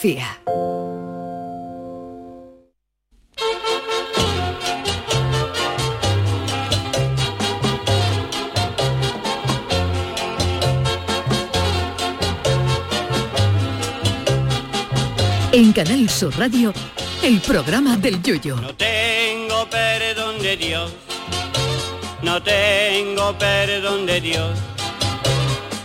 FIA. En Canal Sur Radio, el programa del Yoyo. No tengo perdón de Dios, no tengo perdón de Dios,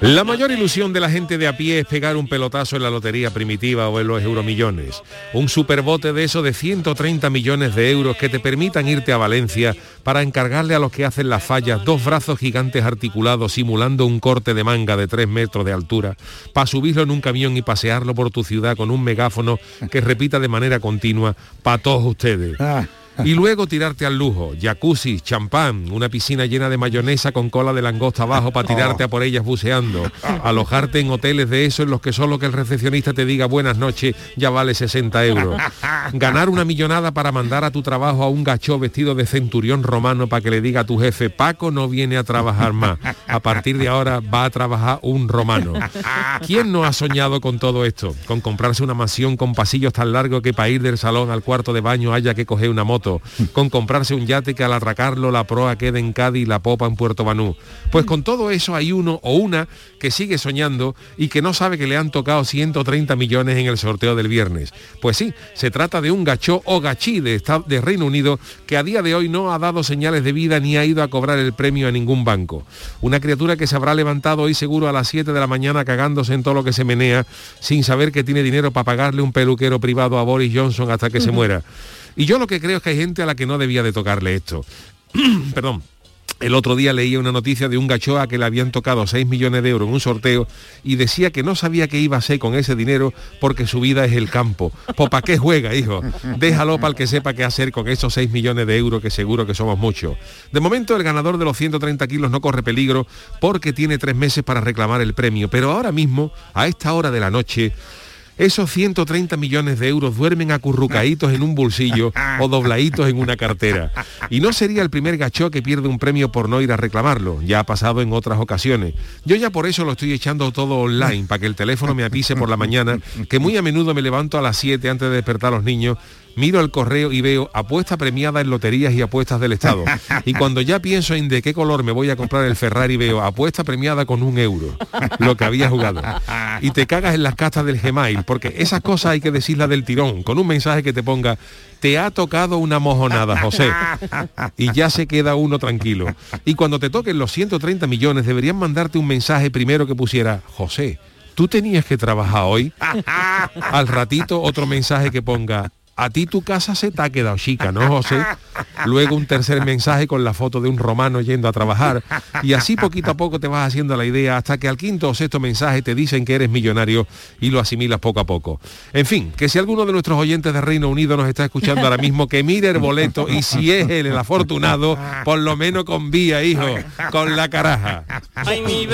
La mayor ilusión de la gente de a pie es pegar un pelotazo en la lotería primitiva o en los euromillones. Un superbote de eso de 130 millones de euros que te permitan irte a Valencia para encargarle a los que hacen las fallas dos brazos gigantes articulados simulando un corte de manga de 3 metros de altura, para subirlo en un camión y pasearlo por tu ciudad con un megáfono que repita de manera continua para todos ustedes. Y luego tirarte al lujo, jacuzzi, champán, una piscina llena de mayonesa con cola de langosta abajo para tirarte a por ellas buceando, alojarte en hoteles de eso en los que solo que el recepcionista te diga buenas noches ya vale 60 euros, ganar una millonada para mandar a tu trabajo a un gacho vestido de centurión romano para que le diga a tu jefe, Paco no viene a trabajar más, a partir de ahora va a trabajar un romano. ¿Quién no ha soñado con todo esto? Con comprarse una mansión con pasillos tan largos que para ir del salón al cuarto de baño haya que coger una moto, con comprarse un yate que al atracarlo la proa quede en Cádiz y la popa en Puerto Banú. Pues con todo eso hay uno o una que sigue soñando y que no sabe que le han tocado 130 millones en el sorteo del viernes. Pues sí, se trata de un gachó o gachí de, de Reino Unido que a día de hoy no ha dado señales de vida ni ha ido a cobrar el premio a ningún banco. Una criatura que se habrá levantado hoy seguro a las 7 de la mañana cagándose en todo lo que se menea sin saber que tiene dinero para pagarle un peluquero privado a Boris Johnson hasta que se muera. Y yo lo que creo es que hay gente a la que no debía de tocarle esto. Perdón. El otro día leía una noticia de un gachoa que le habían tocado 6 millones de euros en un sorteo y decía que no sabía qué iba a hacer con ese dinero porque su vida es el campo. Pues ¿para qué juega, hijo? Déjalo para el que sepa qué hacer con esos 6 millones de euros que seguro que somos muchos. De momento el ganador de los 130 kilos no corre peligro porque tiene tres meses para reclamar el premio. Pero ahora mismo, a esta hora de la noche, esos 130 millones de euros duermen acurrucaditos en un bolsillo o dobladitos en una cartera. Y no sería el primer gachó que pierde un premio por no ir a reclamarlo. Ya ha pasado en otras ocasiones. Yo ya por eso lo estoy echando todo online, para que el teléfono me avise por la mañana, que muy a menudo me levanto a las 7 antes de despertar a los niños miro el correo y veo apuesta premiada en loterías y apuestas del Estado. Y cuando ya pienso en de qué color me voy a comprar el Ferrari, veo apuesta premiada con un euro, lo que había jugado. Y te cagas en las castas del Gmail, porque esas cosas hay que decirlas del tirón, con un mensaje que te ponga, te ha tocado una mojonada, José. Y ya se queda uno tranquilo. Y cuando te toquen los 130 millones, deberían mandarte un mensaje primero que pusiera, José, ¿tú tenías que trabajar hoy? Al ratito otro mensaje que ponga, a ti tu casa se te ha quedado chica, ¿no, José? Luego un tercer mensaje con la foto de un romano yendo a trabajar. Y así poquito a poco te vas haciendo la idea hasta que al quinto o sexto mensaje te dicen que eres millonario y lo asimilas poco a poco. En fin, que si alguno de nuestros oyentes de Reino Unido nos está escuchando ahora mismo, que mire el boleto y si es el afortunado, por lo menos con vía, hijo, con la caraja. Mi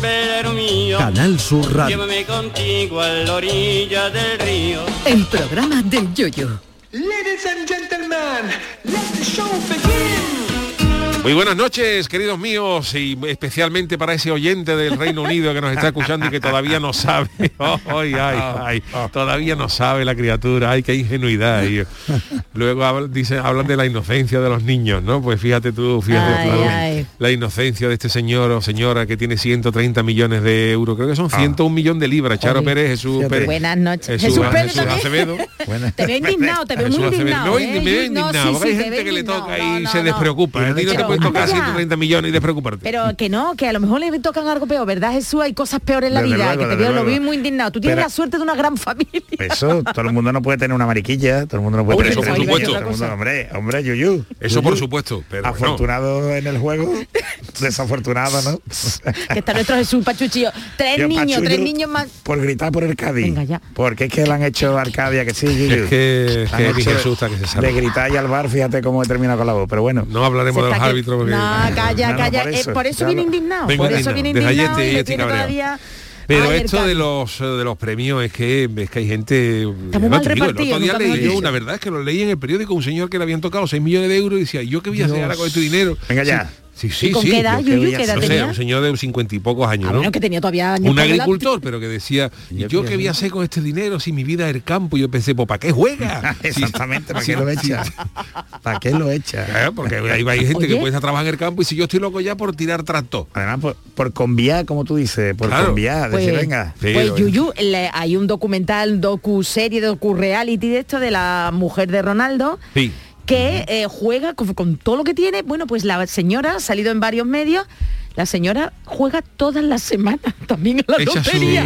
velero mío. Canal Sur Radio. Llévame contigo a la orilla del río. El programa del Yoyo. Ladies and gentlemen, let the show begin. Muy buenas noches, queridos míos, y especialmente para ese oyente del Reino Unido que nos está escuchando y que todavía no sabe. Ay, ay, ay, todavía no sabe la criatura, ay, qué ingenuidad. Y luego habl- dice, hablan de la inocencia de los niños, ¿no? Pues fíjate tú, fíjate Ay, tú, ay. la inocencia de este señor o señora que tiene 130 millones de euros, creo que son 101 millón de libras. Charo. Pérez, Jesús. Pérez. Buenas noches. Jesús, Jesús Pérez Jesús también. Acevedo. Te veo indignado, te veo Jesús muy Acevedo. indignado. No, ¿eh? indi- me veo No, indignado, sí, porque hay gente que le toca y se despreocupa. Ya. 130 millones y despreocuparte. Pero que no, que a lo mejor le tocan algo peor, ¿verdad Jesús? Hay cosas peores en la Desde vida, luego, que te veo, lo vi muy indignado. Tú tienes Pero- la suerte de una gran familia. Eso, todo el mundo no puede tener una mariquilla, todo el mundo no puede Hombre, tener eso por tres supuesto. niños, todo el mundo- hombre, hombre, Yuyu. Eso Yuyu. por supuesto, pero. Afortunado en el juego, desafortunado, ¿no? que está nuestro Jesús Pachuchillo. Tres Yo, niños, Pachuyo, tres niños más. Por gritar por el Cádiz. Venga, ya. Porque es que le han hecho Arcadia, que sí, Yuyu. Es que, que mi hecho Jesús está que se De sale. gritar y al bar, fíjate cómo he terminado con la voz, pero bueno. No hablaremos de los árbitros árbitro. porque- No, calla, No, calla. por Eh, eso, Por eso viene indignado. Vengo Por eso indignado. viene indignado y todavía... Pero Ay, esto de los de los premios es que es que hay gente Está muy mal te digo, el otro día leí yo una verdad es que lo leí en el periódico un señor que le habían tocado 6 millones de euros y decía yo qué voy a hacer ahora con este dinero Venga ya. sí sí ¿Y con sí qué edad, Yuyu? ¿Qué edad no sé, un señor de cincuenta y pocos años Ah, ¿no? bueno, que tenía todavía años un agricultor, pero que decía, Yo yo qué voy a hacer con este dinero si mi vida es el campo. Y yo pensé, pues ¿para qué juega? Sí. Exactamente, ¿para Sí, qué lo sí. echa? ¿Para qué lo echa? Porque hay, hay gente Oye. que puede trabajar en el campo y si yo estoy loco ya por tirar tractor. Además, por, por conviar, como tú dices, por Claro. conviar, Pues, decir, venga. Sí, pues Yuyu, le- hay un documental, docu serie, docu reality de esto de la mujer de Ronaldo Sí. Que eh, juega con, con todo lo que tiene. Bueno, pues la señora ha salido en varios medios. La señora juega todas las semanas también a la Echa lotería.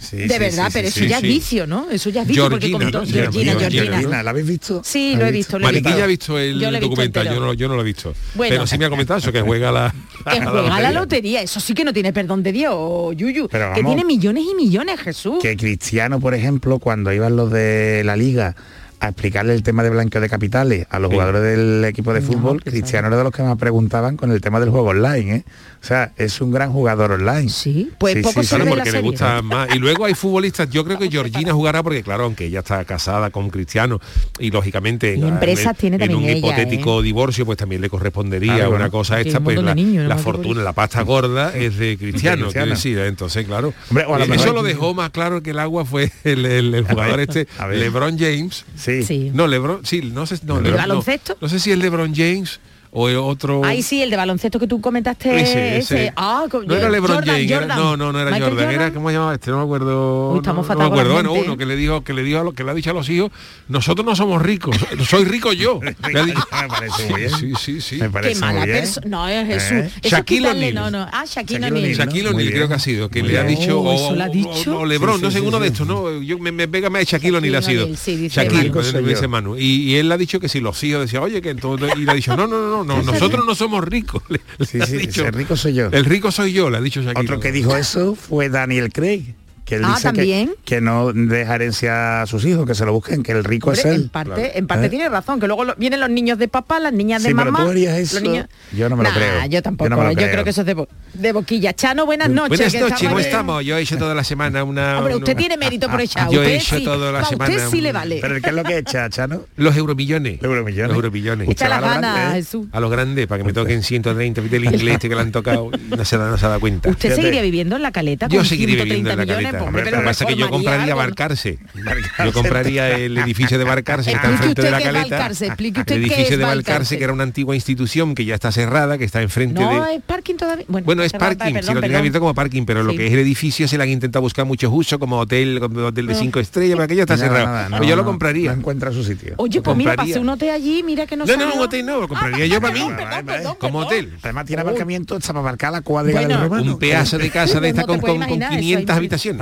Sí, de sí, verdad, sí, pero sí, eso sí, ya sí. es vicio, ¿no? Eso ya es vicio porque. Se Georgina, Georgina. Georgina. ¿la habéis visto? Sí, ¿La lo he visto, lo he visto. Mariquilla ha visto el Yo visto documental, entero. yo no, yo no lo he visto. Bueno. pero sí me ha comentado eso, que juega la... Que juega a la lotería. lotería, eso sí que no tiene perdón de Dios, Yuyu. Pero que vamos. tiene millones y millones, Jesús. Que Cristiano, por ejemplo, cuando iban los de la liga a explicarle el tema de blanqueo de capitales a los Sí. jugadores del equipo de fútbol. Cristiano era de los que más preguntaban con el tema del juego online, ¿eh? O sea, es un gran jugador online. Sí, pues Sí, poco sí, Claro, la porque le gusta más. Y luego hay futbolistas, yo creo que Georgina jugará porque, claro, aunque ella está casada con Cristiano y lógicamente Y en- empresas en, tiene en un ella, hipotético divorcio, pues también le correspondería Claro, una bueno. cosa esta, pues la, niños, la me fortuna, la pasta gorda es de Cristiano, Cristiano. quiero decir, ¿eh? entonces, claro. Hombre, o a lo Eh, mejor- Eso lo dejó más claro que el agua fue el, el- el jugador este, a ver. LeBron James. Sí. Sí. No, LeBron, sí, no sé, no, ¿El LeBron, no. No, sé si es LeBron James o el otro. Ay, sí, el de baloncesto que tú comentaste. Ese, ese. Ah, co- no era LeBron Jordan, James, era- Jordan. no, no, no era Michael Jordan, era cómo se llamaba este, no me acuerdo. Uy, estamos no, fatal no me con acuerdo, bueno, uno que le dijo, que le dijo a lo que le ha dicho a los hijos, nosotros no somos ricos, soy rico yo. Le ha dicho- Me parece muy bien. Sí, sí, sí. Me parece Qué mala persona. No, es Jesús. ¿Eh? Shaquille O'Neal. No, no. Ah, Shaquille O'Neal. Shaquille O'Neal creo que ha sido, que le ha dicho, Oh, o, ¿eso lo ha o- dicho? o Lebron, no sé, uno de estos, ¿no? Yo me, me pega más de Shaquille O'Neal ha sido. O'Neal, sí, dice Shaquille, dice. Manu. Y, y él le ha dicho que si los hijos decía, oye, que entonces, y le ha dicho, no, no, no, no, no, nosotros no somos ricos. Le- Sí, ha sí, dicho, el rico soy yo. El rico soy yo, le ha dicho Shaquille. Otro que dijo eso fue Daniel Craig. Que él Ah, dice que- también. Que, no deja herencia a sus hijos, que se lo busquen, que el rico Hombre, es él. en parte, claro. en parte ¿Eh? tiene razón, que luego lo- vienen los niños de papá, las niñas de Sí, pero mamá. tú harías eso, los niños- yo no me lo Nah, creo. Yo Yo tampoco, no yo, creo creo. que eso es de, bo- de boquilla. Chano, buenas noches. Buenas noches, estamos ¿cómo estamos? Yo he hecho toda la semana una... Hombre, usted una- tiene mérito por echar. Yo he hecho sí, toda la semana usted sí le vale. Pero ¿qué es lo que echa, Chano? Los euromillones. Los euromillones. Los euromillones. Echa las ganas, ¿eh? Jesús. A los grandes, para que me toquen 130, viste el inglés este que le han tocado, no se, da, no se da cuenta. ¿Usted seguiría viviendo en la caleta Yo seguiría 130 viviendo en la caleta. Pues, Hombre, pero Lo que pasa es que yo compraría algo, ¿no? Barcarse. Barcarse. Yo compraría el edificio de Barcarse que está enfrente de la caleta. Balcarce, explique usted el qué edificio es de Balcarce. que era una antigua institución que ya está cerrada, que está enfrente No, de... es parking todavía. Bueno, Bueno, es parking, perdón, si lo tiene perdón. abierto como parking, pero lo que es el edificio se le han intentado buscar muchos usos como hotel, como hotel de cinco estrellas, pero aquello está Nada, cerrado. nada, pues no, yo lo no, compraría. No encuentra su sitio. Oye, pues mira, pasé un hotel allí, mira que no No, no, un hotel no, lo compraría Ah, yo para perdón, mí. Como hotel. Además tiene aparcamiento hasta para marcar la cuadriga del romano. Un pedazo de casa de esta No con, puedes con- con imaginar eso, 500 ahí. habitaciones.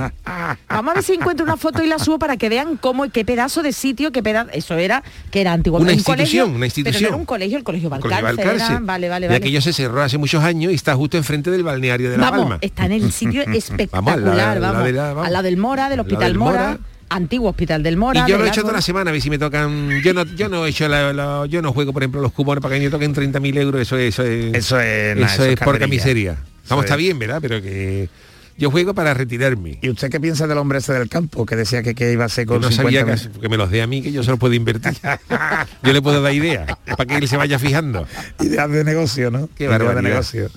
Vamos a ver si encuentro una foto y la subo para que vean cómo qué pedazo de sitio, qué pedazo, eso era, que era antiguo. Una un institución, colegio, una Pero no institución. era un colegio, el colegio. Balcarce. era- vale, vale, Y vale. aquello se cerró hace muchos años y está justo enfrente del balneario de La vamos, Palma. está en el sitio espectacular, Vamos, al lado- del Mora, del Hospital del Mora, Mora. antiguo Hospital del Mora. Y yo lo he hecho toda la semana, a ver si me tocan. Yo no, yo no he hecho la, la- yo no juego, por ejemplo, los cupones para que me toquen 30.000 euros, eso, es- eso es. Eso es, eso carrería. miseria. Vamos, Eso está es. bien, ¿verdad? Pero que yo juego para retirarme. ¿Y usted qué piensa del hombre ese del campo que decía que, que iba a ser con no sabía 50 que, que me los dé a mí, que yo se los puedo invertir. yo le puedo dar ideas para que él se vaya fijando. ideas de negocio, ¿no? Qué Ideas de negocio.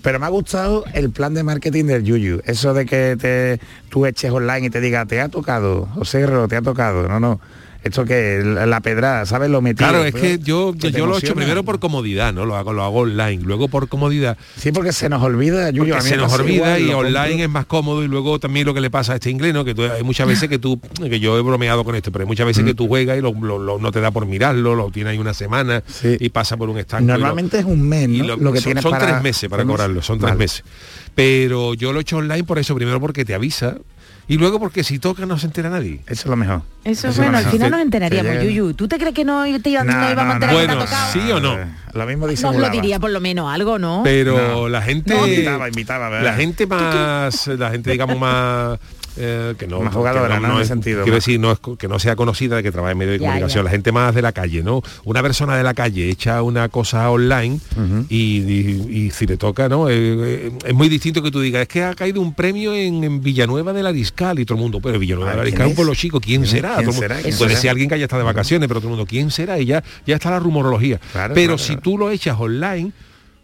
Pero me ha gustado el plan de marketing del Yuyu. Eso de que te, tú eches online y te diga, te ha tocado, José Guerrero, te ha tocado. No, no. Esto que la, pedrada, ¿sabes? Lo metido. Claro, es pero que yo, que te yo lo he hecho primero por comodidad, ¿no? Lo hago, lo hago online. Luego por comodidad. Sí, porque se nos olvida, a mí se nos olvida igual, y online compro. es más cómodo y luego también lo que le pasa a este inglés, ¿no? que tú- hay muchas veces que tú, que yo he bromeado con esto, pero hay muchas veces que tú juegas y lo- lo- lo- no te da por mirarlo, lo tienes ahí una semana Sí. y pasa por un estanco. Normalmente es un mes, lo- que son, son para- tres meses para cobrarlo, son tres meses. Pero yo lo he hecho online por eso, primero porque te avisa y luego porque si toca no se entera nadie. Eso es lo mejor. Eso, es bueno, al final nos enteraríamos, llega- Yuyu. ¿Tú te crees que no, te iba- no No, íbamos a enterar no. que te ha Bueno, tocado? sí o no. Eh, Lo mismo Nos lo diría por lo menos algo, ¿no? Pero No. la gente No, invitaba, invitaba, ¿verdad? la gente más la gente digamos más eh, que no Más jugadora, que ¿no? En ese es- sentido, quiero decir no es que no sea conocida de que trabaja en medio de Ya, comunicación ya. la gente más de la calle no una persona de la calle echa una cosa online y, y- y si le toca no Eh, eh, es muy distinto que tú digas es que ha caído un premio en, en Villanueva del Ariscal y todo el mundo pero Villanueva Ah, del ¿quién Ariscal es un pueblo chico quién ¿Quién- será quién será? ¿Quién puede será? ser alguien que haya estado de vacaciones pero todo el mundo quién será y ya ya está la rumorología Claro, pero claro, si claro. tú lo echas online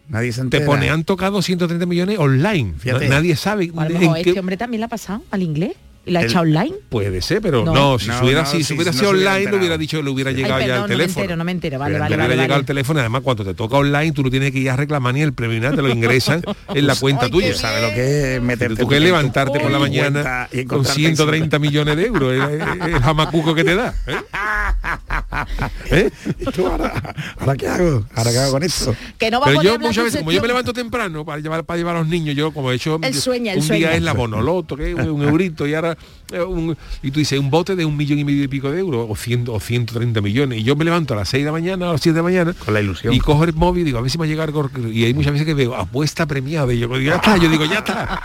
Nadie se te pone han tocado 130 millones online. Fíjate. Nadie sabe A lo en mejor qué- este hombre también la ha pasado al inglés la ha El- echado online. Puede ser, pero No. no, si No, hubiera, no, si, si hubiera no sido hubiera online, le enterado. hubiera dicho, le hubiera Ay, llegado ya al no me teléfono. entero, no me entero. Vale, Le vale, hubiera vale, llegado vale. al teléfono, además cuando te toca online, tú no tienes que ir a reclamar ni el premio, nada, te lo ingresan en la cuenta Ay, tuya. qué ¿Sabes lo que es meterte Tú que levantarte por la mañana cuenta y con encontrarte 130 millones de euros, el, jamacuco que te da. ¿eh? ¿Eh? ¿Y tú ahora, ¿ahora qué hago? ¿Ahora qué hago con esto? Que no va a Pero yo muchas veces, como yo me levanto temprano para llevar para llevar a los niños, yo como he hecho un día es la bonoloto, que es un eurito y ahora eh, un- y tú dices un bote de un millón y medio y pico de euros o, 100, o 130 millones y yo me levanto a las 6 de la mañana a las 7 de la mañana Con la ilusión. y cojo el móvil y digo a ver si me va a llegar algo, y hay muchas veces que veo apuesta premiada y yo digo ya está yo digo ya está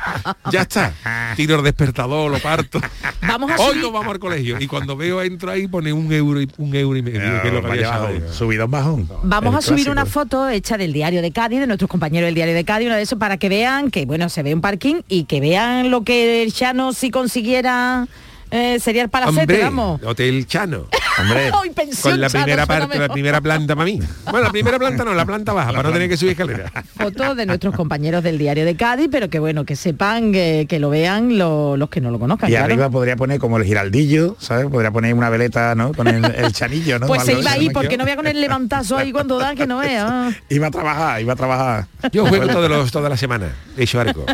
ya está tiro el despertador lo parto Vamos a hoy no vamos al colegio y cuando veo entro ahí pone un euro y un euro y medio que es lo que había echado bajón, yo. Subidón bajón. Vamos El a subir clásico. una foto hecha del diario de Cádiz, de nuestros compañeros del diario de Cádiz, una de eso para que vean que bueno, se ve un parking y que vean lo que el Chano si eh, sería el palacete, Hombre, vamos. Hotel Chano Hombre, Ay, pensión, con la Chano, primera suena parte, la mejor. primera planta para mí. Bueno, la primera planta no, la planta baja, para no tener que subir escalera. Foto de nuestros compañeros del diario de Cádiz, pero que bueno, que sepan, que, que lo vean lo- los que no lo conozcan. y claro. arriba podría poner como el giraldillo, ¿sabes? Podría poner una veleta, ¿no? Con el, el chanillo, ¿no? Pues se iba ahí porque no voy a con el levantazo ahí cuando da que no vea. ah. Iba a trabajar, iba a trabajar. Yo juego todos los, toda la semana, he hecho arco.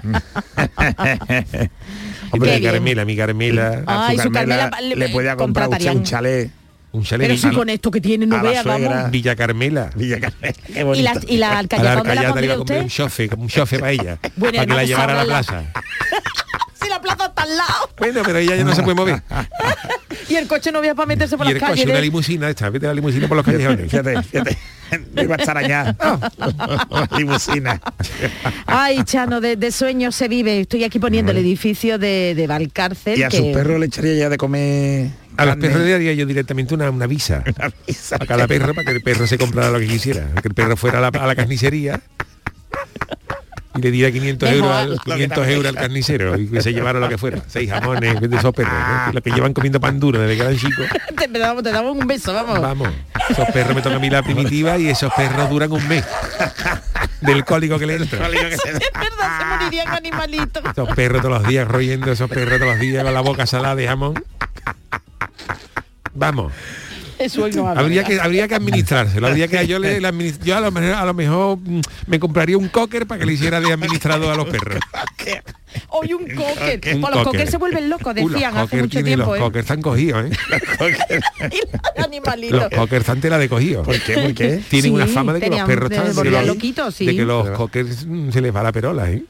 Hombre. Carmela, mi Carmela, Ay, su Carmela, le- le podía comprar usted un chalet. un chalet Pero si con esto que tiene no a la vea, suegra. vamos. Villa Carmela. Villa Carmela, qué Y bonito. la, y la A la alcayata, ¿dónde la arcayata le iba a comprar un chofe, un chofe para ella, Bueno, para que la a llevara a la plaza. Si la plaza está al lado. Bueno, pero ella ya no se puede mover. Y el coche no vea para meterse por Y las el coche, calles. una limusina, esta, vete a la limusina por los callejones. Fíjate, fíjate. No iba a estar allá. Limusina. Ay, Chano, de, de sueños se vive. Estoy aquí poniendo el edificio de, de Valcárcel. Y a que- sus perros le echaría ya de comer. A los perros le daría yo directamente una, una visa. Una pizza. a cada perro para que el perro se comprara lo que quisiera. Que el perro fuera a la, a la carnicería y le diera 500 Mejor. euros al, Lo que 500 te euros al carnicero y que se llevara lo que fuera. Seis jamones de esos perros, ¿no? los que llevan comiendo pan duro desde que eran chicos. te, te damos, te damos un beso, vamos. Vamos, esos perros me tocan a mí la primitiva y esos perros duran un mes del cólico que le entra. Es verdad, se morirían animalitos. Esos perros todos los días royendo, esos perros todos los días con la boca salada de jamón. Vamos. Eso no habla. Habría que, habría que administrárselo, habría que yo le, le administ- yo a lo mejor, a lo mejor mm, me compraría un cocker para que le hiciera de administrado a los perros. Hoy un cocker. Un Pues los cocker. cockers se vuelven locos, Uh, los decían hace cocker mucho tiempo. Los ¿eh? cockers están cogidos, ¿eh? Y los animalitos. Los cockers están tela de cogidos. ¿Por qué? ¿Por qué? Tienen Sí, una fama de que los perros de están de, los- loquitos, sí. de que los cockers mm, se les va la perola, ¿eh?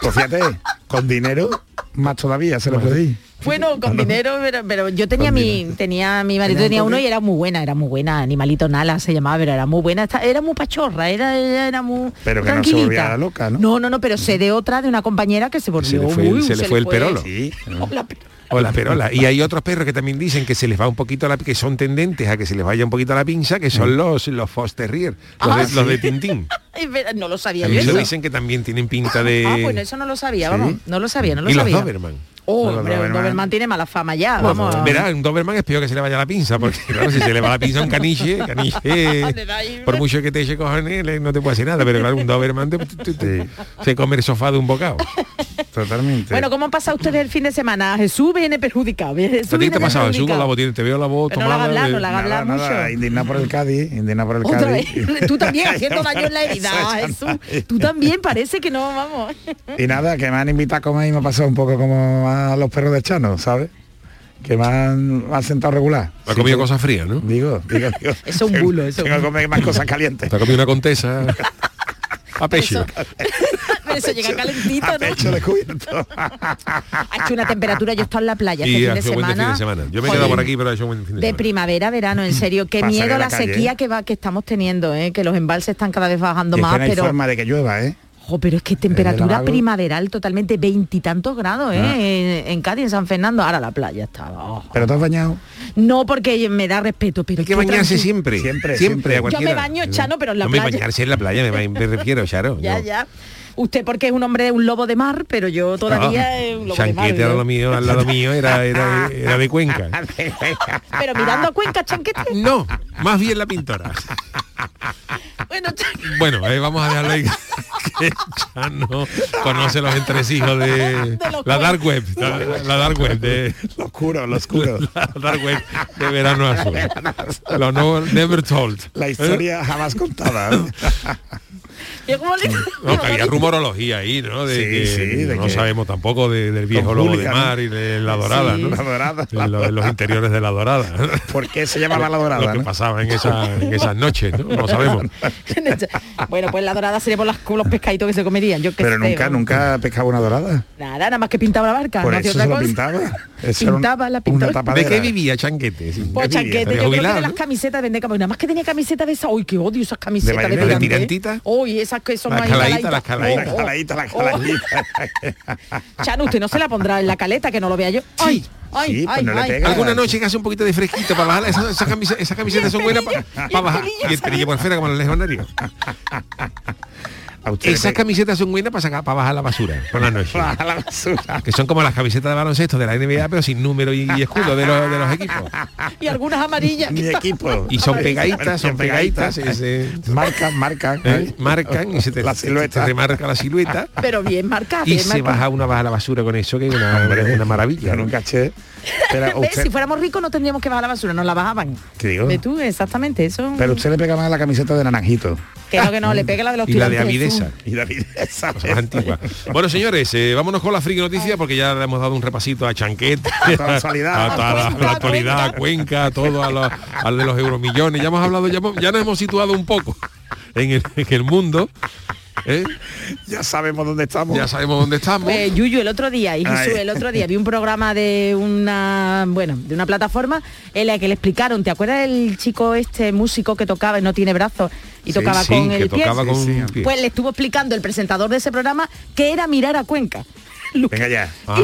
Pues fíjate, con dinero, más todavía se lo ir. Bueno, con dinero, pero, pero yo tenía mi, dinero. tenía mi marido ¿Tenía tenía uno y era muy buena, era muy buena, animalito Nala se llamaba, pero era muy buena, esta- era muy pachorra, era, era, era muy Pero que no se tranquilita. loca, ¿no? No, no, no, pero sé de otra, de una compañera que se volvió Se le fue- se le fue el perolo. Sí. La pe- O la perola. Y hay otros perros que también dicen que se les va un poquito la que son tendentes a que se les vaya un poquito la pinza, que son los los Fox Terrier, los, Ah, de, los de Tintín. No lo sabía yo eso. dicen que también tienen pinta de. Ah, bueno, eso no lo sabía, vamos, no lo sabía, no lo y los sabía. Doberman. Oh, hombre, un Doberman. Tiene mala fama ya, Bueno, vamos. verá, un Doberman es peor que se le vaya la pinza, porque claro, si se le va la pinza a un caniche, por mucho que te eche cojones, no te puede hacer nada, pero claro, un Doberman te, te- te- se come el sofá de un bocado. Totalmente. Bueno, ¿cómo han pasado ustedes el fin de semana? Jesús viene perjudicado. Jesús ¿A ti viene te ha pasado? Jesús, con la botina, te veo la voz Pero no la hablar, de- no la hablar mucho. indignado por el Cádiz, indignado por el Otra Cádiz. vez. Tú también haciendo daño en la herida, Jesús. Tú también parece que no, vamos. Y nada, que me han invitado a comer y me ha pasado un poco como a los perros de Chano, ¿sabes? Que me han, me han sentado regular. Ha Así comido cosas frías, ¿no? Digo, digo, digo. Eso es un bulo, eso es Tengo que comer más cosas calientes. Te ha comido una contesa a pecho. Pero eso llega calentito, A ¿no? pecho descubierto. Ha hecho una temperatura, yo he estado en la playa este fin de hecho buen semana. fin de semana. Yo me he quedado por aquí, pero ha hecho buen fin de De semana. primavera, verano, en serio, qué miedo a la la sequía que va que estamos teniendo, ¿eh? que los embalses están cada vez bajando Y es más, que no hay pero forma de que llueva, ¿eh? Jo, pero es que temperatura primaveral totalmente veintitantos grados, ¿eh? Ah. En, en Cádiz, en San Fernando. Ahora la playa estaba. oh. Pero te has bañado. No porque me da respeto, pero Hay que bañarse siempre. Siempre, Siempre. siempre. a Yo me baño, Chano, pero en la No me playa. bañarse en la playa, me, me refiero, Charo. Ya, yo- ya. Usted porque es un hombre, un lobo de mar, pero yo todavía Ah, es un lobo de mar. Al lado mío, al lado mío era, era, era de Cuenca. Pero mirando a Cuenca, chanquete. No, más bien la pintora. Bueno, Bueno, eh, vamos a dejarlo ahí. Que Chano conoce los entresijos de De la dark web, la, la dark web de Lo oscuro, lo oscuro. la dark web de verano azul. Lo no never told. La historia jamás contada. No, que había rumorología ahí, ¿no? De Sí, que sí, de no que- sabemos tampoco de- del viejo lobo de mar y de la dorada, Sí. ¿no? La dorada. De los interiores de la dorada. ¿Por qué se llamaba la dorada? Lo que no? pasaba en, esa- en esas noches, ¿no? No sabemos. bueno, pues la dorada sería por las, los pescaditos que se comerían. Yo Pero sé, nunca, nunca pescaba una dorada. Nada, nada más que pintaba la barca. Por no hacía eso se lo pintaba. Pintaba, la pintaba. Una ¿De tapadera. qué vivía Chanquete? Sí. Pues chanquete, yo creo que de las ¿no? camisetas de Vendeca, nada más que tenía camisetas de esas, uy, qué odio esas camisetas de, marinera, de tirante. tirantita? Uy, esas que son La ahí caladita, la caladitas. caladita. La caladita, la oh. caladita. Chano, usted no se la pondrá en la caleta, que no lo vea yo. Ay, ay, Sí, pues ay, no le ay. pega. Alguna noche que hace un poquito de fresquito para bajar esas camisetas son buenas para, bajar y el pelillo por fuera como los legionarios esas camisetas son buenas para sacar para bajar la basura por la noche a la basura. que son como las camisetas de baloncesto de la NBA pero sin número y, y escudo de los, de los equipos Y algunas amarillas. Mi equipo. y son pegaditas son pegaditas Marcan, marcan. ¿eh? marcan y se te, La se silueta. te remarca la silueta Pero bien marcada, y bien se marcada. baja una baja la basura con eso que es una, maravilla Yo ¿no? nunca eché. Pero ¿Ves? usted, Si fuéramos ricos no tendríamos que bajar la basura, nos la bajaban. ¿Qué digo? ¿Ves tú? Exactamente, eso. pero usted le pega más a la camiseta de naranjito. que no, que no, le pegue la de los y la de tú. Y David, esa Cosa más antigua. Bueno, señores, eh, vámonos con la friki noticia porque ya le hemos dado un repasito a Chanquete, toda la actualidad. a toda la, Cuenca, la actualidad, a Cuenca. A todo a lo- al de los euromillones. Ya hemos hablado, ya, nos hemos situado un poco en el, en el mundo. ¿Eh? Ya sabemos dónde estamos. Ya sabemos dónde estamos. Eh, Yuyu, el otro día, y Jesús, el otro día vi un programa de una, bueno, de una plataforma en la que le explicaron, ¿te acuerdas del chico este músico que tocaba y no tiene brazos y Sí, tocaba sí, con que el pie? tocaba con Sí, sí. un pie. Pues le estuvo explicando el presentador de ese programa que era mirar a Cuenca. Venga ya. Ah.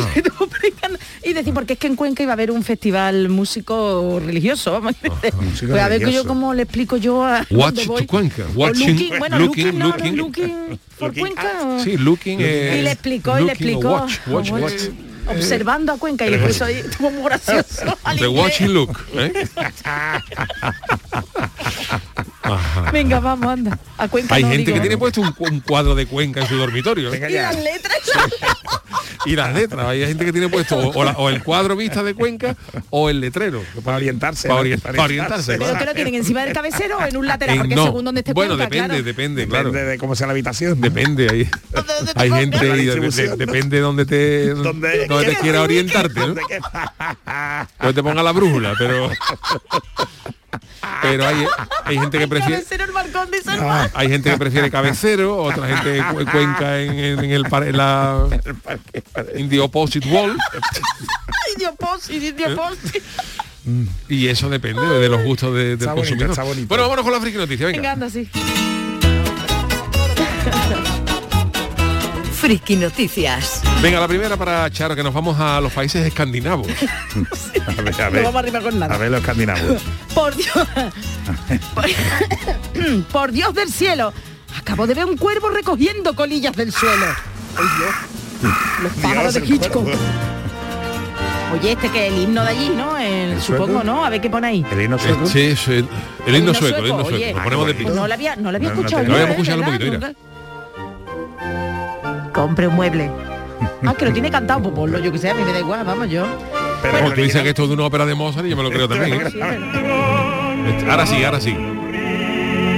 Y, y decir, porque es que en Cuenca iba a haber un festival músico religioso. vamos. músico pues a ver que yo religioso. cómo le explico yo a Watch dónde voy. to Cuenca. Watching- looking, bueno, looking, looking, no, looking. looking Cuenca. o- Sí, looking. eh, y le explicó y le explicó Watch, watch, Watch, watch. observando a Cuenca y le puso ahí estuvo muy gracioso The watching look. ¿eh? Ajá. venga vamos anda a Cuenca Hay no, gente digo, que tiene puesto un, un cuadro de Cuenca en su dormitorio. ¿eh? Venga y ya. las letras y las letras. Hay gente que tiene puesto o, o la- o el cuadro vista de Cuenca o el letrero. Para orientarse. Para, orientarse. pero que lo tienen encima del cabecero o en un lateral En- porque no. según donde esté bueno, Cuenca, depende, claro. depende, claro. Depende de cómo sea la habitación. Depende, hay, ¿Dónde- dónde te hay gente, y de- de- depende de donde te, Donde- donde te quiera orientarte, ¿no? Te ponga la brújula, pero pero hay, hay gente que prefiere cabecero el San Ah, hay gente que prefiere cabecero, otra gente cu- cuenca en, en el par- en la in the opposite wall y eso depende de los gustos de- del Está bonito, consumidor. está bonito. Bueno, vámonos con la friki noticia, venga. venga anda así Friki Noticias. Venga, la primera para Charo, que nos vamos a los países escandinavos. A ver, a no ver. vamos arriba con nada A ver los escandinavos. Por Dios. Por Dios del cielo. Acabo de ver un cuervo recogiendo colillas del suelo. Ay, Dios. Los pájaros Dios, de el Hitchcock. Oye, este que es el himno de allí, ¿no? El, ¿El supongo, sueco? ¿no? A ver qué pone ahí. El himno sueco. Sí, es el, el himno sueco, el himno sueco. oye. Lo ponemos de Pues pie. No lo había, no lo había No, no escuchado. yo, lo habíamos ¿eh? escuchado un ¿Verdad? poquito, mira. Compre un mueble. Ah, que lo tiene cantado, pues ponlo, yo que sé, a mí me da igual, vamos yo. Pero el tú dices que esto es de una ópera de Mozart y yo me lo creo también. ¿eh? Sí, pero- Este, Ahora sí, ahora sí.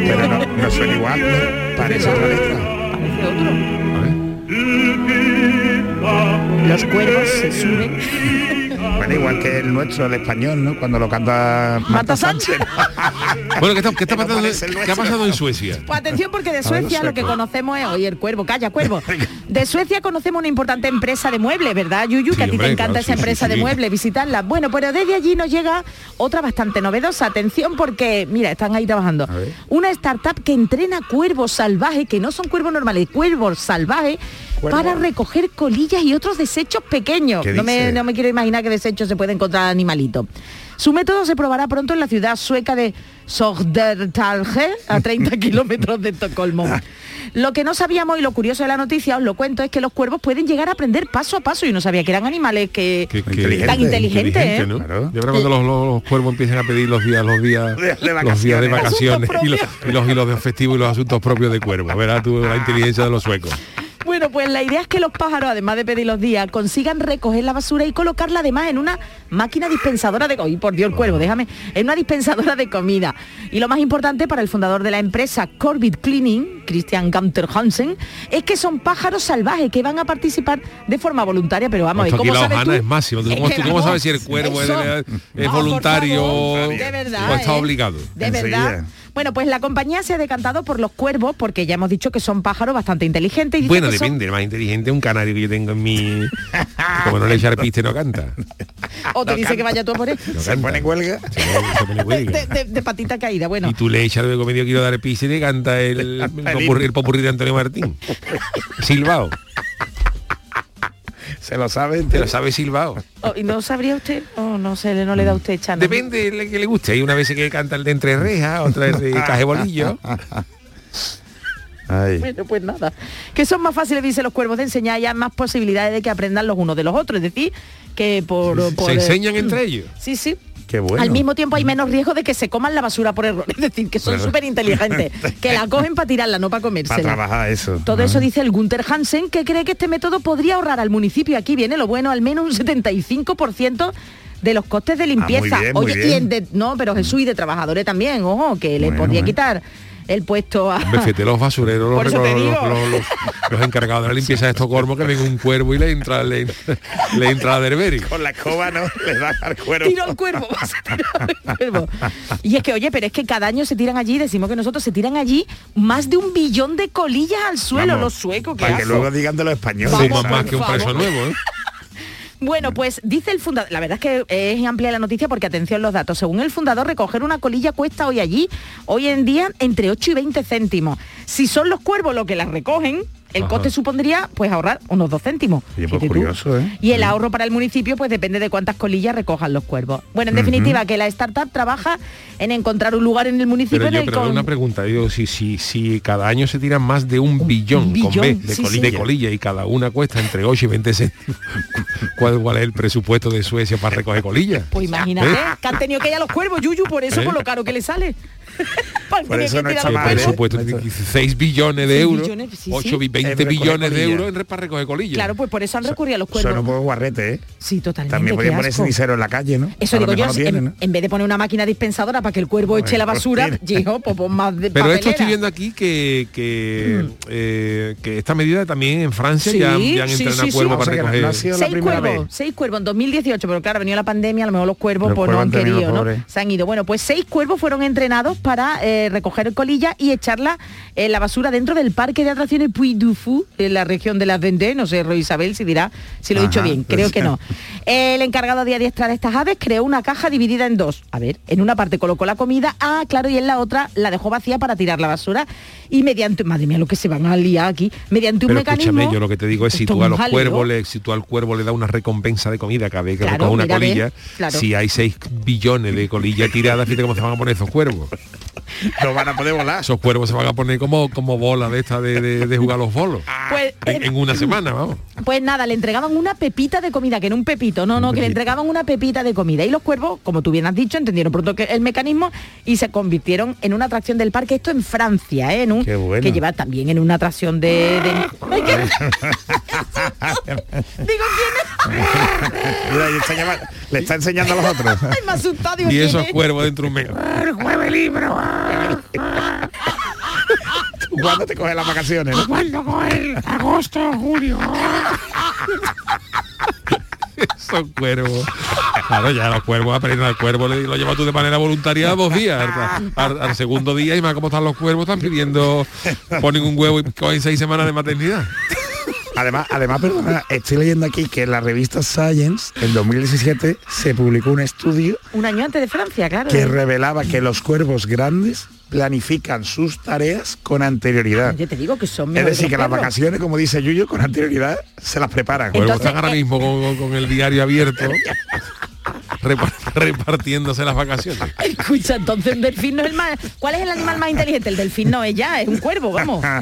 Pero no, no suena igual. ¿no? Parece otra letra. Parece otro. A ver. Los cuervos se suben. Bueno, igual que el nuestro, el español, ¿no? Cuando lo canta Marta Sánchez. Bueno, ¿qué está, qué está Que no pasando, ¿qué ha pasado en Suecia? Pues atención porque de Suecia lo que conocemos es, oye, el cuervo, calla, cuervo. De Suecia conocemos una importante empresa de muebles, ¿verdad, Yuyu? Sí, que a ti hombre, te encanta claro, esa sí, sí, empresa de muebles, visitarla. Bueno, pero desde allí nos llega otra bastante novedosa. Atención porque, mira, están ahí trabajando. Una startup que entrena cuervos salvajes, que no son cuervos normales, cuervos salvajes, Para recoger colillas y otros desechos pequeños. ¿Qué No me, dice? no me quiero imaginar qué desechos se puede encontrar animalito. Su método se probará pronto en la ciudad sueca de Södertälje, a 30 kilómetros de Estocolmo. Lo que no sabíamos y lo curioso de la noticia, os lo cuento, es que los cuervos pueden llegar a aprender paso a paso. Y no sabía que eran animales que... Que- que- Inteligente. Tan inteligente, ¿eh? ¿no? Claro. Y ahora cuando los, los cuervos empiecen a pedir los días, los días, De- de los días de vacaciones. y los, y los y los de festivos y los asuntos propios de cuervo. Verás tú la inteligencia de los suecos. Bueno, pues la idea es que los pájaros, además de pedir los días, consigan recoger la basura y colocarla además en una máquina dispensadora de... ¡Ay, por Dios, el cuervo, déjame! En una dispensadora de comida. Y lo más importante para el fundador de la empresa Corbett Cleaning, Christian Gunther Hansen, es que son pájaros salvajes que van a participar de forma voluntaria. Pero vamos, a ver, Esto aquí ¿cómo la sabes hojana tú? es máximo. ¿Tú Es cómo, tú sabes si el cuervo es, eso- es por voluntario favor, de verdad, o está ¿eh? obligado? De Enseguida. Bueno, pues la compañía se ha decantado por los cuervos porque ya hemos dicho que son pájaros bastante inteligentes. Y dice Bueno, que son- depende, el más inteligente es un canario que yo tengo en mi... Como no le echa piste no canta. O te dice que vaya tú a por él. No Se pone huelga. Se pone- se pone De, huelga. de- de patita caída, bueno. Y tú le echas luego medio kilo de piste y te canta el, el, popurrí, el popurrí de Antonio Martín. Silbao. Se lo sabe Te lo sabe Silbao. Oh, ¿Y no sabría usted? Oh, no sé, no le da a usted chana. Depende de que le guste. Hay una vez que canta el de entre rejas, otra es de cajebolillo. Ay. Bueno, pues nada. Que son más fáciles, dice los cuervos, de enseñar y hay más posibilidades de que aprendan los unos de los otros. Es decir, que por... por, Se eh, enseñan entre ellos. Sí, sí. Qué bueno. Al mismo tiempo hay menos riesgo de que se coman la basura por error. Es decir, que son súper inteligentes. que la cogen para tirarla, no para Para comérsela. trabajar eso. Todo eso dice el Gunther Hansen, que cree que este método podría ahorrar al municipio, aquí viene lo bueno, al menos un 75% de los costes de limpieza. Ah, bien, muy Oye, bien. y en de- no, pero Jesús y de trabajadores también, ojo, que le Bueno, podría bueno. quitar el puesto a... Fíjate, los basureros, los, los- los- los- los encargados de la limpieza de Estocolmo, que ven un cuervo y le entra, le, le entra a Derbery. Con la escoba no le da al cuero. Tiro al cuervo, vas a tirar al cuervo. Y es que, oye, pero es que cada año se tiran allí, decimos que nosotros se tiran allí más de un billón de colillas al suelo, Vamos, los suecos, que Para que luego digan de los españoles. Más que un preso nuevo, ¿eh? Bueno, pues dice el fundador, la verdad es que es amplia la noticia porque atención los datos. Según el fundador, recoger una colilla cuesta hoy allí, hoy en día, entre 8 y 20 céntimos. Si son los cuervos los que las recogen, el Ajá. coste supondría pues ahorrar unos 2 céntimos. Oye, pues curioso, ¿eh? Y el ahorro para el municipio pues depende de cuántas colillas recojan los cuervos. Bueno, en definitiva, que la startup trabaja en encontrar un lugar en el municipio Pero en yo el pero con- una pregunta, digo, si, si, si cada año se tiran más de un billón, con B de, sí, sí. de colilla y cada una cuesta entre 8 y 20 céntimos, ¿cuál, cuál es el presupuesto de Suecia para recoger colillas? Pues imagínate ¿Eh? que han tenido que ir a los cuervos, Yuyu, por eso, ¿Eh? por lo caro que le sale. Por eso no está mal, ¿eh? cuervos. presupuesto 6 billones de euros, billones, sí, 8 sí. y 20 Es recoger billones de euros en para recoger colillas. Claro, pues por eso han recurrido a los Suena cuervos. un poco guarrete, ¿eh? Sí, totalmente. También podían poner asco. cenicero en la calle, ¿no? Eso digo yo, no en, ¿no? vez de poner una máquina dispensadora para que el cuervo eche la pues basura, hijo, pues pon más de Pero esto estoy viendo aquí que, que, eh, que esta medida también en Francia Sí, ya, ya han sí, entrenado sí, sí. cuervos para no- recoger. no Seis cuervos, seis cuervos en 2018, pero claro, ha venido la pandemia, a lo mejor los cuervos pues no han querido, ¿no? Se han ido. Bueno, pues seis cuervos fueron entrenados para eh, recoger colilla y echarla en la basura dentro del parque de atracciones Puy du Fou, en la región de las Vendée, no sé, Roy Isabel si dirá si lo he dicho bien, creo que no. El encargado de adiestrar estas aves creó una caja dividida en dos. A ver, en una parte colocó la comida, ah, claro, y en la otra la dejó vacía para tirar la basura y mediante, madre mía, lo que se van a liar aquí, mediante un Pero mecanismo... escúchame, yo lo que te digo es si tú a los cuervos le, si tú al cuervo le das una recompensa de comida cada vez que Claro, recoge una colilla, claro. si hay 6 billones de colillas tiradas, fíjate cómo se van a poner esos cuervos. No van a poder volar. Esos cuervos se van a poner como, como bolas de esta de, de- de jugar los bolos. Pues, En, en una semana, vamos. Pues nada, le entregaban una pepita de comida, que era un pepito, no, no, que le entregaban una pepita de comida. Y los cuervos, como tú bien has dicho, entendieron pronto que el mecanismo y se convirtieron en una atracción del parque. Esto en Francia, ¿eh? En un, Qué bueno. Que lleva también en una atracción de... de- Ay, ¿qué? Digo, ¿quién es? Le está enseñando a los otros. Ay, me ha asustado. digo, Y ¿quién esos es? cuervos dentro de un mes. ¿Cuándo te coges las vacaciones? no? ¿Cuándo coge? Agosto, julio. Esos cuervos. Claro, ya los cuervos aprenden al cuervo, le- lo llevas tú de manera voluntaria dos días. Al, al- al segundo día, y más cómo están los cuervos, están pidiendo, ponen un huevo y cogen seis semanas de maternidad. Además, además, perdona, estoy leyendo aquí que en la revista Science, en 2017, se publicó un estudio Un año antes de Francia, claro. que revelaba que los cuervos grandes planifican sus tareas con anterioridad. Yo te digo que son Es decir, que las perros. vacaciones, como dice Yuyo, con anterioridad se las preparan. Cuervos Entonces, están ahora eh, mismo con, con- con el diario abierto, repar- repartiéndose las vacaciones. Escucha, entonces un delfín no es el más... ¿Cuál es el animal más inteligente? El delfín no es ya, es un cuervo, vamos.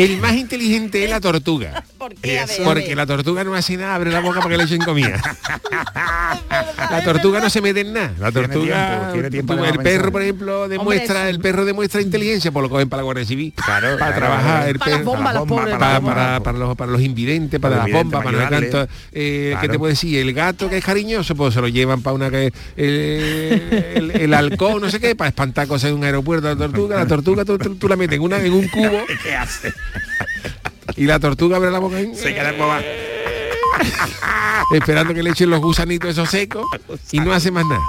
El más inteligente es la tortuga. ¿Por qué? A ver, a Porque ver. la tortuga no hace nada, abre la boca para que le echen comida. La tortuga no se mete en nada. La Tiene tortuga, tiempo, tiene tiempo el perro, pensar. por ejemplo, demuestra, el perro demuestra inteligencia, pues lo cogen para la Guardia Civil. Claro, para claro, trabajar, el Para las perro, bombas, las pobres, para, para para- bombas. para los, para los invidentes, para, Para las bombas, para para canto. Eh, ¿Qué te puedo decir? El gato que es cariñoso, pues se lo llevan para una que eh, el, el halcón, no sé qué, para espantar cosas en un aeropuerto, la tortuga, la tortuga tú, tú- tú la metes en, una, en un cubo ¿Qué hace? Y la tortuga abre la boca y- Se queda boba. esperando que le echen los gusanitos esos secos y no hace más nada.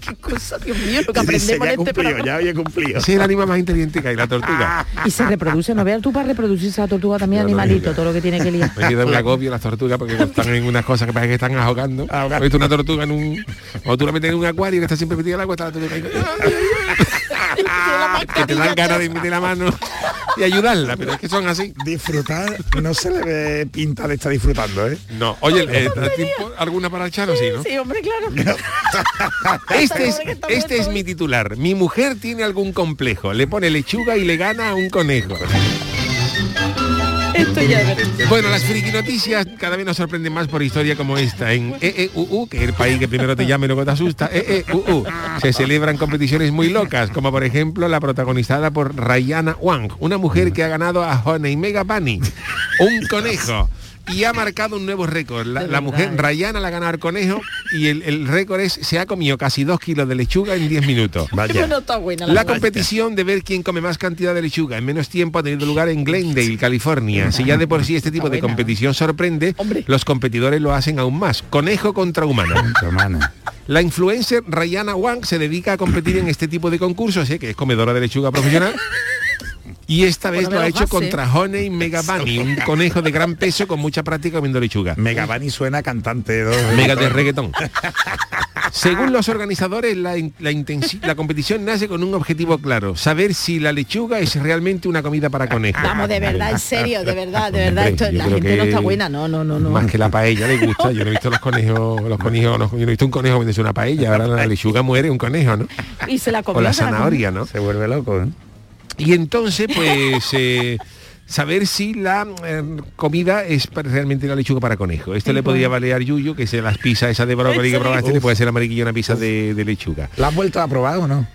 Qué cosa, Dios mío, lo que aprendemos ya he en este cumplido, programa. ya había cumplido. Es el animal más inteligente que hay, la tortuga. Y se reproduce, no veas tú para reproducirse la tortuga también La animalito, tortuga. todo lo que tiene que liar. Me queda un agobio las tortugas porque están en unas cosas que parece que están ahogando. Ahogando. ¿Has visto una tortuga en un... O tú la metes en un acuario que está siempre metida en el agua, está la tortuga ahí. que te dan ganas de meter la mano y ayudarla, pero es que son así. Disfrutar, no se le ve pinta de estar disfrutando, ¿eh? No, oye, eh, ¿tipo ¿alguna para el Chano? Sí, ¿no? Sí, hombre, claro. Este es, este es mi titular. Mi mujer tiene algún complejo. Le pone lechuga y le gana a un conejo. Bueno, las friki noticias cada vez nos sorprenden más por historia como esta. En EEUU, que es el país que primero te llama y luego te asusta, EEUU, se celebran competiciones muy locas, como por ejemplo la protagonizada por Rayana Wang, una mujer que ha ganado a Honey Mega Bunny, un conejo. Y ha marcado un nuevo récord. La, mujer. Rayana la ha ganado al conejo y el, el récord es se ha comido casi dos kilos de lechuga en 10 minutos. Vaya. No está buena La competición de ver quién come más cantidad de lechuga en menos tiempo ha tenido lugar en Glendale, California. Si ya de por sí este tipo de competición sorprende, Hombre. los competidores lo hacen aún más. Conejo contra humano. La influencer Rayana Wang se dedica a competir en este tipo de concursos, ¿eh? que es comedora de lechuga profesional. Y esta vez lo ha hecho lo hace. contra Honey Mega Bunny, un conejo de gran peso con mucha práctica comiendo lechuga. Megabani suena cantante. ¿no? Mega de reggaetón. Según los organizadores, la, competición nace con un objetivo claro, saber si la lechuga es realmente una comida para conejos. Vamos, de verdad, en serio, de verdad, de verdad. Hombre, Esto, la gente no está buena, no, no, no, no. Más que la paella le gusta. Yo no he visto los conejos, los conejos, no, yo no he visto un conejo venderse una paella. Ahora la lechuga muere un conejo, ¿no? Y se la comió. O la zanahoria, ¿no? Se vuelve loco, ¿eh? Y entonces, pues, eh, saber si la eh, comida es realmente la lechuga para conejo. Esto le podría valer Yuyu, que es las pizzas esa de brócoli que probaste, le puede ser a Mariquillo una pizza de, de lechuga. ¿La has vuelto a probar o no?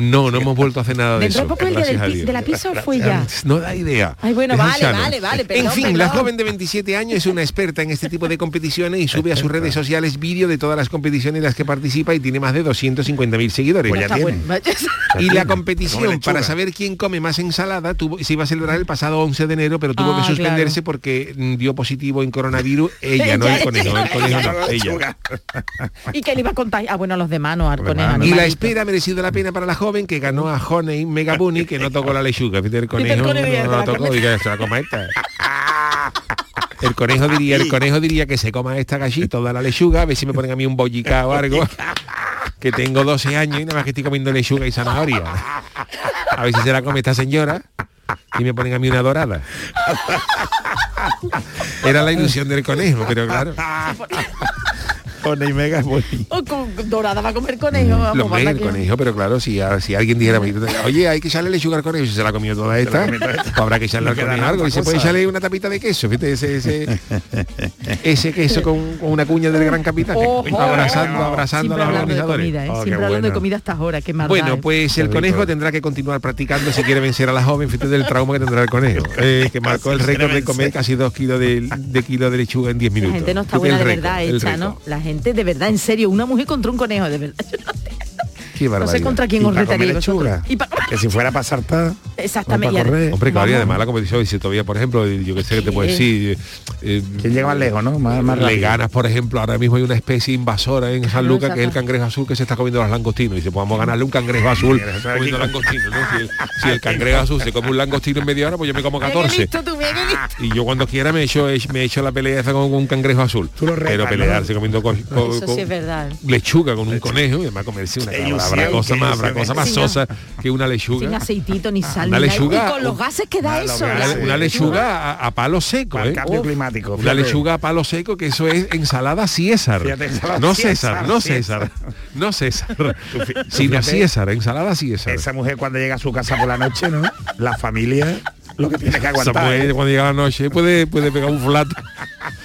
No, no hemos vuelto a hacer nada de Dentro eso. de poco el día del de la pizza fue ya. No da idea. Ay, bueno, vale, vale, vale, En perdón, fin, la joven de 27 años es una experta en este tipo de competiciones y sube a sus redes sociales vídeo de todas las competiciones en las que participa y tiene más de 250.000 seguidores. Pues ya tiene. Y la competición para saber quién come más ensalada tuvo, se iba a celebrar el pasado 11 de enero, pero tuvo Ah, que suspenderse claro. porque mm, dio positivo en coronavirus. Ella, no el conejo, el conejo no, ella. Y que le iba a contar. Ah, bueno, a los demás, no, al conejo. Y la espera ha merecido la pena para la joven que ganó a Honey Mega Bunny que no tocó la lechuga. El conejo no "Te la la tocó comes". y que se la coma esta. El conejo diría, el conejo diría que se coma esta gallita, toda la lechuga, a ver si me ponen a mí un bollicao o algo. Que tengo 12 años y nada más que estoy comiendo lechuga y zanahoria. A ver si se la come esta señora y me ponen a mí una dorada. Era la ilusión del conejo, pero claro. Con y mega. O con dorada va a comer conejo. Vamos, Lo para el conejo, pero claro, si, a- si alguien dijera, oye, hay que echarle lechuga al conejo, si se la ha comido toda esta, comió toda esta. habrá que echarle al conejo algo. Y se puede echarle una tapita de queso, fíjate, ese, ese, ese queso con, con una cuña del gran capitán, Ojo. abrazando, abrazando a los de organizadores. comida, ¿eh? Oh, Siempre hablando de bueno. comida hasta ahora, qué maldad. Bueno, ¿eh? pues el conejo tendrá que continuar practicando si quiere vencer a la joven, fíjate del trauma que tendrá el conejo, eh, que marcó el récord de comer casi dos kilos de, de kilo de lechuga en 10 La minutos. gente no está buena el de verdad hecha. ¿no? La gente de verdad, en serio, una mujer contra un conejo, de verdad. Qué No sé contra quién Y os vosotros. lechuga. Y Que si fuera para saltar. Exactamente. para correr. Hombre, claro, y además la competición, y si todavía, por ejemplo, yo que sé que te puedo decir, eh, ¿Quién llega más lejos, no? Más, más le ganas, por ejemplo, ahora mismo hay una especie invasora en San Claro, Lucas que es el cangrejo azul que se está comiendo los langostinos. Y se podemos ganarle un cangrejo azul comiendo langostinos, ¿no? Si el, si el cangrejo azul se come un langostino en media hora, pues yo me como Bien 14. listo tú, bien listo. Y yo cuando quiera me echo, me echo la pelea esa con un cangrejo azul. Pero pelearse comiendo lechuga con un conejo y además comerse una Ilusión, habrá cosa más, habrá cosa más Sin sosa que una Sin lechuga. aceitito ni sal. Una lechuga, Y con los gases que da eso. Una, lechuga a, a palo seco, el ¿eh? cambio Uf. climático. Una lechuga a palo seco, que eso es ensalada César. No César, César, no César. No César. Sino César, ensalada César. Esa mujer cuando llega a su casa por la noche, ¿no? La familia lo que tiene que Esa aguantar. mujer, ¿eh? cuando llega la noche puede, puede pegar un flato.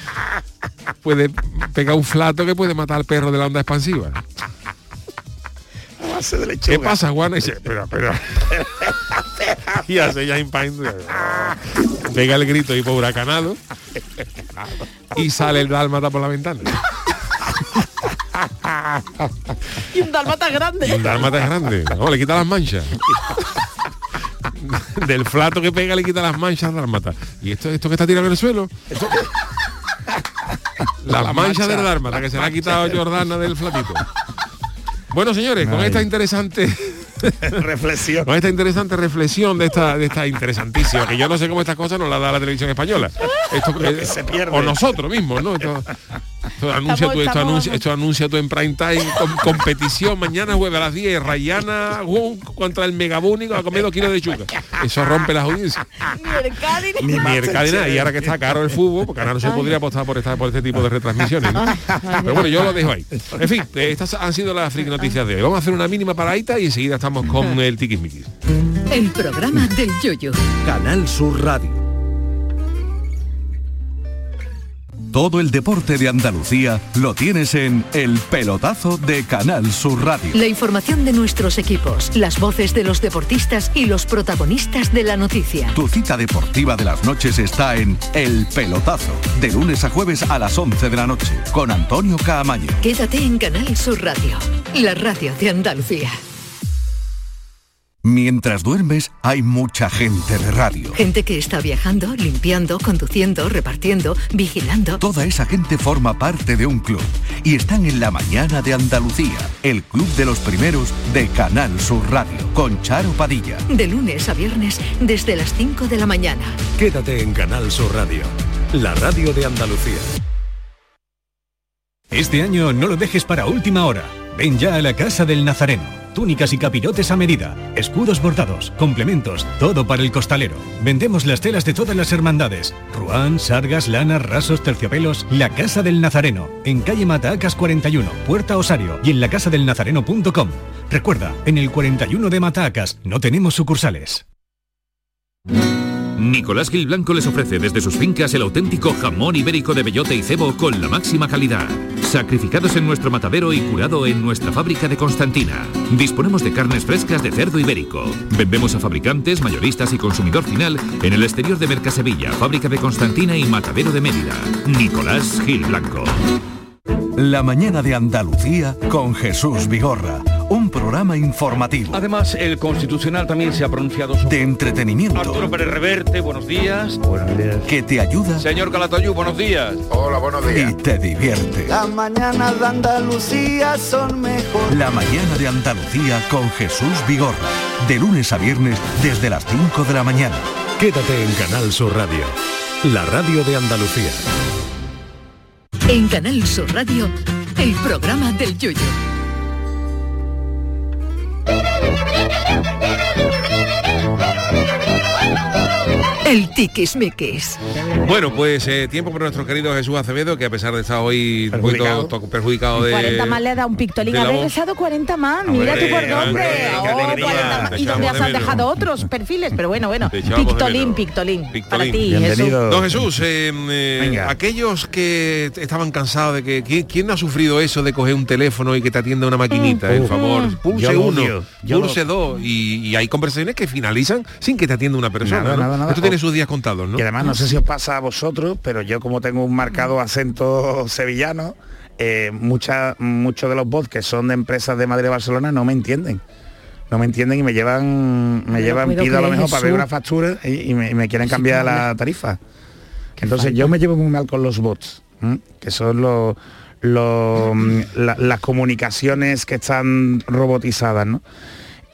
puede pegar un flato que puede matar al perro de la onda expansiva. Base de lechuga. ¿Qué pasa, Juana? Y dice, pero, pero. y hace ya impain- Pega el grito y por huracanado. y sale el dálmata por la ventana. Y un dálmata grande. Un dálmata es grande. No, le quita las manchas. Del flato que pega le quita las manchas al dálmata. ¿Y esto, esto que está tirado en el suelo? Las La manchas mancha, del dálmata que se le ha quitado Jordana del flatito. Bueno, señores, con Ay. esta interesante Reflexión. con esta interesante reflexión de esta de esta interesantísima que yo no sé cómo estas cosas nos las da la televisión española esto que se pierde. o nosotros mismos no esto, esto anuncia tú, esto estamos- anuncia esto anuncia tú en prime time con- competición. Mañana jueves a las 10 Rayana Wong contra el megabúnico a comer dos kilos de chuca eso rompe las audiencias Ni el Cádiz, ni- ni el cadena y ahora que está caro el fútbol porque ahora no se podría apostar por esta por este tipo de retransmisiones ¿no? pero bueno yo lo dejo ahí. En fin eh, estas han sido las freak noticias de hoy. Vamos a hacer una mínima paradita y enseguida estamos con el tiquismiquis. El programa del yoyo. Canal Sur Radio. Todo el deporte de Andalucía lo tienes en El Pelotazo de Canal Sur Radio. La información de nuestros equipos, las voces de los deportistas y los protagonistas de la noticia. Tu cita deportiva de las noches está en El Pelotazo, de lunes a jueves a las 11 de la noche, con Antonio Caamaño. Quédate en Canal Sur Radio, la radio de Andalucía. Mientras duermes, hay mucha gente de radio. Gente que está viajando, limpiando, conduciendo, repartiendo, vigilando. Toda esa gente forma parte de un club y están en la mañana de Andalucía, el club de los primeros de Canal Sur Radio, con Charo Padilla. De lunes a viernes desde las 5 de la mañana. Quédate en Canal Sur Radio, la radio de Andalucía. Este año no lo dejes para última hora. Ven ya a la Casa del Nazareno. Túnicas y capirotes a medida, escudos bordados, complementos, todo para el costalero. Vendemos las telas de todas las hermandades. Ruán, sargas, lanas, rasos, terciopelos. La Casa del Nazareno, en calle Matacas 41, Puerta Osario y en lacasadelnazareno.com. Recuerda, en el 41 de Matacas no tenemos sucursales. Nicolás Gil Blanco les ofrece desde sus fincas el auténtico jamón ibérico de bellota y cebo con la máxima calidad. Sacrificados en nuestro matadero y curado en nuestra fábrica de Constantina. Disponemos de carnes frescas de cerdo ibérico. Vendemos a fabricantes, mayoristas y consumidor final en el exterior de Mercasevilla, fábrica de Constantina y matadero de Mérida. Nicolás Gil Blanco. La mañana de Andalucía con Jesús Vigorra, programa informativo, Además, el Constitucional también se ha pronunciado sobre... de entretenimiento, Arturo Pérez Reverte, buenos días. que te ayuda Señor Calatayú, buenos días. y te divierte. Las mañanas de Andalucía son mejor. La mañana de Andalucía con Jesús Vigorra, de lunes a viernes desde las 5 de la mañana. Quédate en Canal Sur Radio, la radio de Andalucía. En Canal Sur Radio, el programa del yoyo. El tiquismiquis. Bueno, pues eh, tiempo para nuestro querido Jesús Acevedo, que a pesar de estar hoy un poquito Perjudicado. to- perjudicado de... 40 más le ha dado un pictolín. Ha regresado 40 más. Mira tú por dónde. hombre, Oh, qué alegría. 40 más. Te ¿Y dónde echamos has dejado otros perfiles? Pero bueno, bueno. Pictolín, pictolín. Para ti, Jesús. Don Jesús, eh, eh, aquellos que estaban cansados de que... ¿quién, quién no ha sufrido eso de coger un teléfono y que te atienda una maquinita? Mm. Por favor, pulse uno, odio. Yo dos. Y, y hay conversaciones que finalizan sin que te atienda una persona. Nada, ¿no? nada, nada. Esto tiene sus días contados, ¿no? Y además, no sé si os pasa a vosotros, pero yo como tengo un marcado acento sevillano, eh, mucha- muchos de los bots que son de empresas de Madrid y Barcelona no me entienden. no me entienden y me llevan me llevan pido a lo mejor para ver una factura y, y me, y me quieren cambiar la tarifa. Entonces yo me llevo muy mal con los bots, ¿m? que son los mm, la- las comunicaciones que están robotizadas, ¿no?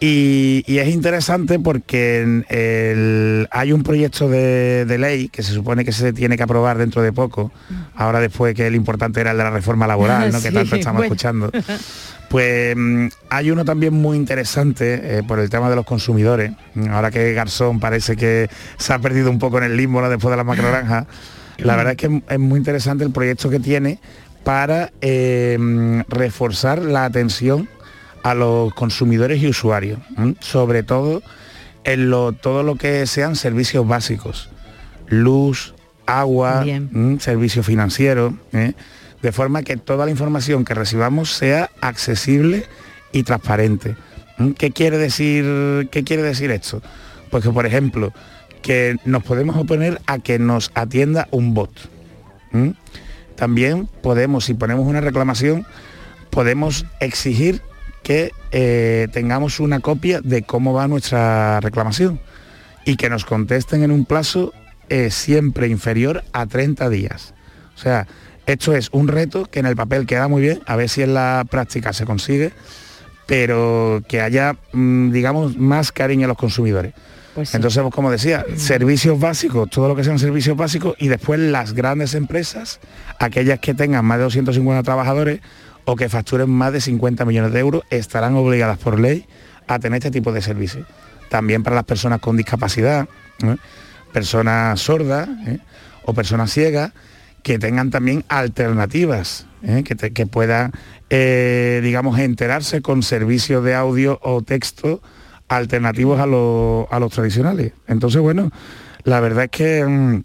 Y, y es interesante porque en el- hay un proyecto de, de ley que se supone que se tiene que aprobar dentro de poco, ahora después que el importante era el de la reforma laboral, ¿no? que tanto estamos bueno. escuchando. Pues mm, hay uno también muy interesante eh, por el tema de los consumidores. Ahora que Garzón parece que se ha perdido un poco en el limbo ¿no? después de la macrogranja. La verdad es que es muy interesante el proyecto que tiene para eh, mm, reforzar la atención a los consumidores y usuarios, ¿m? sobre todo en lo, todo lo que sean servicios básicos, luz, agua, servicios financieros, ¿eh? de forma que toda la información que recibamos sea accesible y transparente. ¿m? ¿Qué quiere decir, qué quiere decir esto? Pues que, por ejemplo, que nos podemos oponer a que nos atienda un bot. ¿m? También podemos, si ponemos una reclamación, podemos exigir que eh, tengamos una copia de cómo va nuestra reclamación y que nos contesten en un plazo eh, siempre inferior a 30 días. O sea, esto es un reto que en el papel queda muy bien, a ver si en la práctica se consigue, pero que haya, mm, digamos, más cariño a los consumidores. Pues. Entonces, como decía, servicios básicos, todo lo que sean servicios básicos y después las grandes empresas, aquellas que tengan más de 250 trabajadores o que facturen más de 50 millones de euros, estarán obligadas por ley a tener este tipo de servicios. También para las personas con discapacidad, ¿eh? personas sordas ¿eh? o personas ciegas, que tengan también alternativas, ¿eh? que, puedan, digamos, enterarse con servicios de audio o texto alternativos a, lo- a los tradicionales. Entonces, bueno, la verdad es que mm,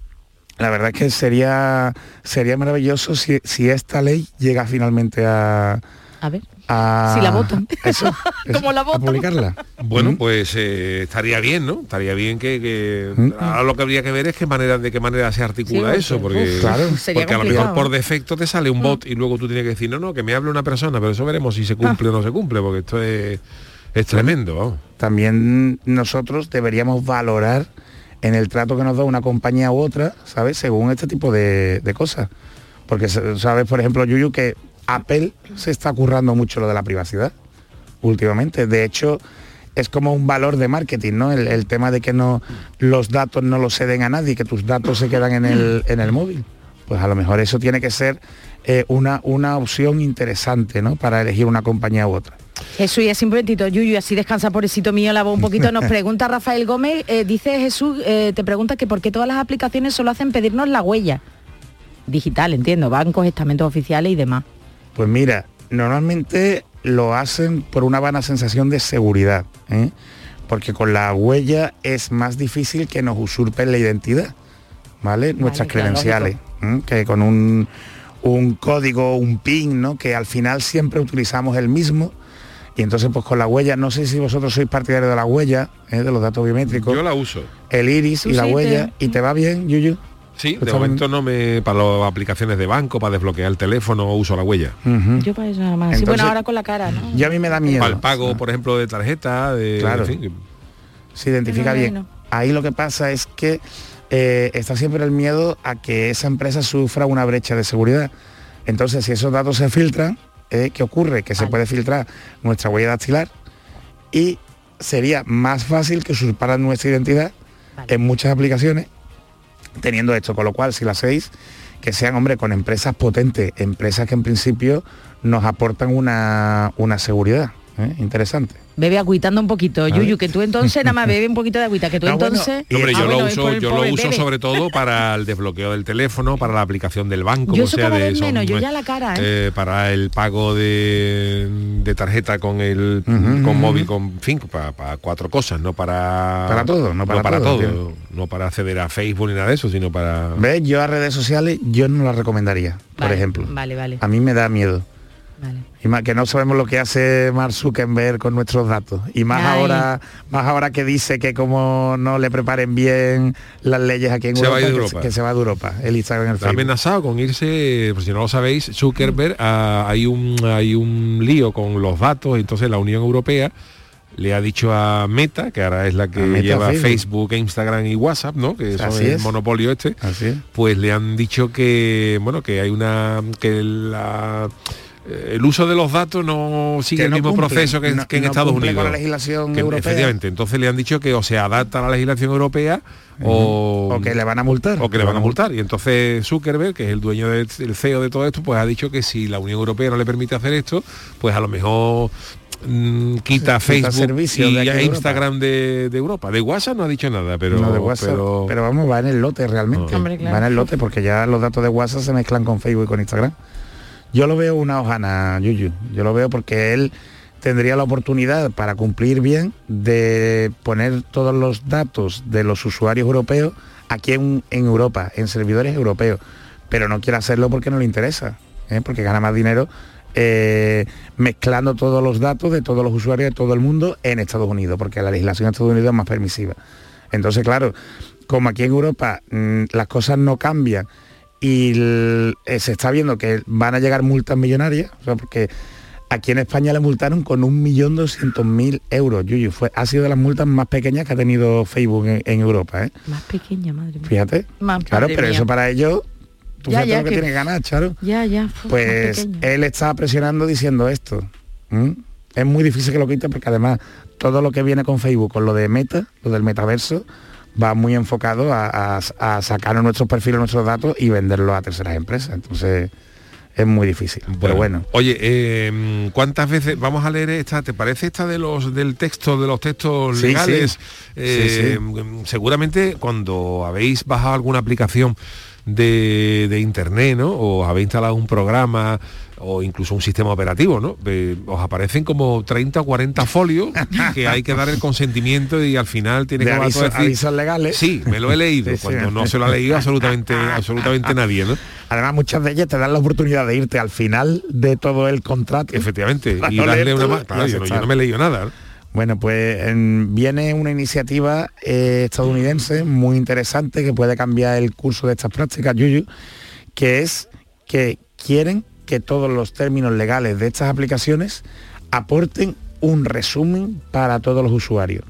la verdad es que sería sería maravilloso si, si esta ley llega finalmente a, A ver. a Si la votan. eso, eso, Como la a votan. publicarla. Bueno, Mm. pues eh, estaría bien, ¿no? Estaría bien que, que- Mm. ahora lo que habría que ver es qué manera de qué manera se articula Sí, eso, porque, porque uf, Claro. sería porque a lo mejor por defecto te sale un bot y luego tú tienes que decir, no, no, que me hable una persona, pero eso veremos si se cumple o no se cumple, porque esto es, es tremendo. También nosotros deberíamos valorar en el trato que nos da una compañía u otra, ¿sabes? Según este tipo de, de cosas. Porque sabes, por ejemplo, Yuyu, que Apple se está currando mucho lo de la privacidad últimamente. De hecho, es como un valor de marketing, ¿no? El, el tema de que no los datos no los ceden a nadie, que tus datos se quedan en el, en el móvil. Pues a lo mejor eso tiene que ser eh, una, una opción interesante, ¿no? Para elegir una compañía u otra. Jesús, y así un momentito, Yuyu, así descansa pobrecito mío la voz un poquito. Nos pregunta Rafael Gómez, eh, dice Jesús, eh, te pregunta que por qué todas las aplicaciones solo hacen pedirnos la huella. Digital, entiendo, bancos, estamentos oficiales y demás. Pues mira, normalmente lo hacen por una vana sensación de seguridad, ¿eh? porque con la huella es más difícil que nos usurpen la identidad, ¿vale? Nuestras claro, credenciales, que con un, un código, un PIN, ¿no? Que al final siempre utilizamos el mismo. Y entonces pues con la huella, no sé si vosotros sois partidarios de la huella, ¿eh? de los datos biométricos, Yo la uso. el iris Tú y la sí te- huella, y te va bien, Yuyu. Sí, de momento no me para las aplicaciones de banco, para desbloquear el teléfono, uso la huella. Yo para eso nada más. sí, Entonces- bueno, ahora con la cara, ¿no? Y a mí me da miedo. Para el pago, por ejemplo, de tarjeta, de Claro. en fin, se identifica bien. Ahí lo que pasa es que eh, está siempre el miedo a que esa empresa sufra una brecha de seguridad. Entonces, si esos datos se filtran, eh, ¿qué ocurre? Que se puede filtrar nuestra huella dactilar y sería más fácil que usurparan nuestra identidad Vale. en muchas aplicaciones teniendo esto, con lo cual si lo hacéis, que sean, hombre, con empresas potentes, empresas que en principio nos aportan una, una seguridad ¿eh? interesante. Bebe agüitando un poquito, Yuyu, que tú entonces nada más bebe un poquito de agüita, que tú No, bueno, entonces... Hombre, Ah, yo lo uso, yo lo uso bebe. sobre todo para el desbloqueo del teléfono, para la aplicación del banco, Yo o sea, de vez son, menos, yo ya la cara, ¿eh? eh, para el pago de, de tarjeta con el con móvil, con en fin, para, para cuatro cosas, no para Para todo, no para todo, todo, tío. no para acceder a Facebook ni nada de eso, sino para ¿Ves? Yo a redes sociales yo no las recomendaría, por ejemplo. Vale, vale, A mí me da miedo. vale. Que no sabemos lo que hace Mark Zuckerberg con nuestros datos. Y más Ay. ahora, más ahora que dice que como no le preparen bien las leyes aquí en Se Europa, que, se va de Europa, el Instagram, el Está amenazado con irse, pues si no lo sabéis, Zuckerberg, ah, hay un hay un lío con los datos, entonces la Unión Europea le ha dicho a Meta, que ahora es la que Meta, lleva Facebook. Facebook. Instagram y WhatsApp, ¿no? Que son Así el es. monopolio este, Así es. pues le han dicho que, bueno, que hay una, que la el uso de los datos no sigue Que el no mismo cumple, proceso que, no- que en no Estados Unidos. con la legislación Que, europea. Efectivamente, entonces le han dicho que o se adapta a la legislación europea o, O que le van a multar. o que le van a multar. Y entonces Zuckerberg, que es el dueño del el CEO de todo esto, pues ha dicho que si la Unión Europea no le permite hacer esto, pues a lo mejor mm, quita Sí, quita Facebook servicios y de aquí de Instagram de, de Europa. De WhatsApp no ha dicho nada, pero, No, de WhatsApp, pero- pero... vamos, va en el lote realmente. Ah. Hombre, claro. Va en el lote porque ya los datos de WhatsApp se mezclan con Facebook y con Instagram. Yo lo veo una hojana, Yuyu. Yo lo veo porque él tendría la oportunidad para cumplir bien de poner todos los datos de los usuarios europeos aquí en, en Europa, en servidores europeos. Pero no quiere hacerlo porque no le interesa, ¿eh? porque gana más dinero eh, mezclando todos los datos de todos los usuarios de todo el mundo en Estados Unidos, porque la legislación de Estados Unidos es más permisiva. Entonces, claro, como aquí en Europa mm, las cosas no cambian y eh, se está viendo que van a llegar multas millonarias, o sea, porque aquí en España le multaron con 1.200.000 euros. Yuyu, fue, ha sido de las multas más pequeñas que ha tenido Facebook en, en Europa, ¿eh? Más pequeña, madre mía. Fíjate. Más, claro, pero mía. eso para ellos, tú Ya, ya, lo que, que- tiene que ganar, Charo. Ya, ya. Pues él está presionando diciendo esto. Es muy difícil que lo quite porque además todo lo que viene con Facebook, con lo de Meta, lo del metaverso, va muy enfocado a, a- a sacar nuestros perfiles, nuestros datos y venderlos a terceras empresas. Entonces es muy difícil. Pero bueno. Oye, eh, ¿cuántas veces vamos a leer esta? ¿Te parece esta de los del texto, de los textos Sí, legales? sí. Eh, Seguramente cuando habéis bajado alguna aplicación de, de internet, ¿no? O habéis instalado un programa o incluso un sistema operativo, ¿no? Eh, os aparecen como 30 o 40 folios que hay que dar el consentimiento y al final tiene que aviso- avisos legales. Sí, me lo he leído, Sí, sí. cuando no se lo ha leído absolutamente, absolutamente nadie, ¿no? Además muchas de ellas te dan la oportunidad de irte al final de todo el contrato. Efectivamente, y no darle una más. Claro, yo, no, yo aceptar. no me he leído nada. ¿no? Bueno, pues en- viene una iniciativa eh, estadounidense muy interesante que puede cambiar el curso de estas prácticas, Yuyu, que es que quieren que todos los términos legales de estas aplicaciones aporten un resumen para todos los usuarios.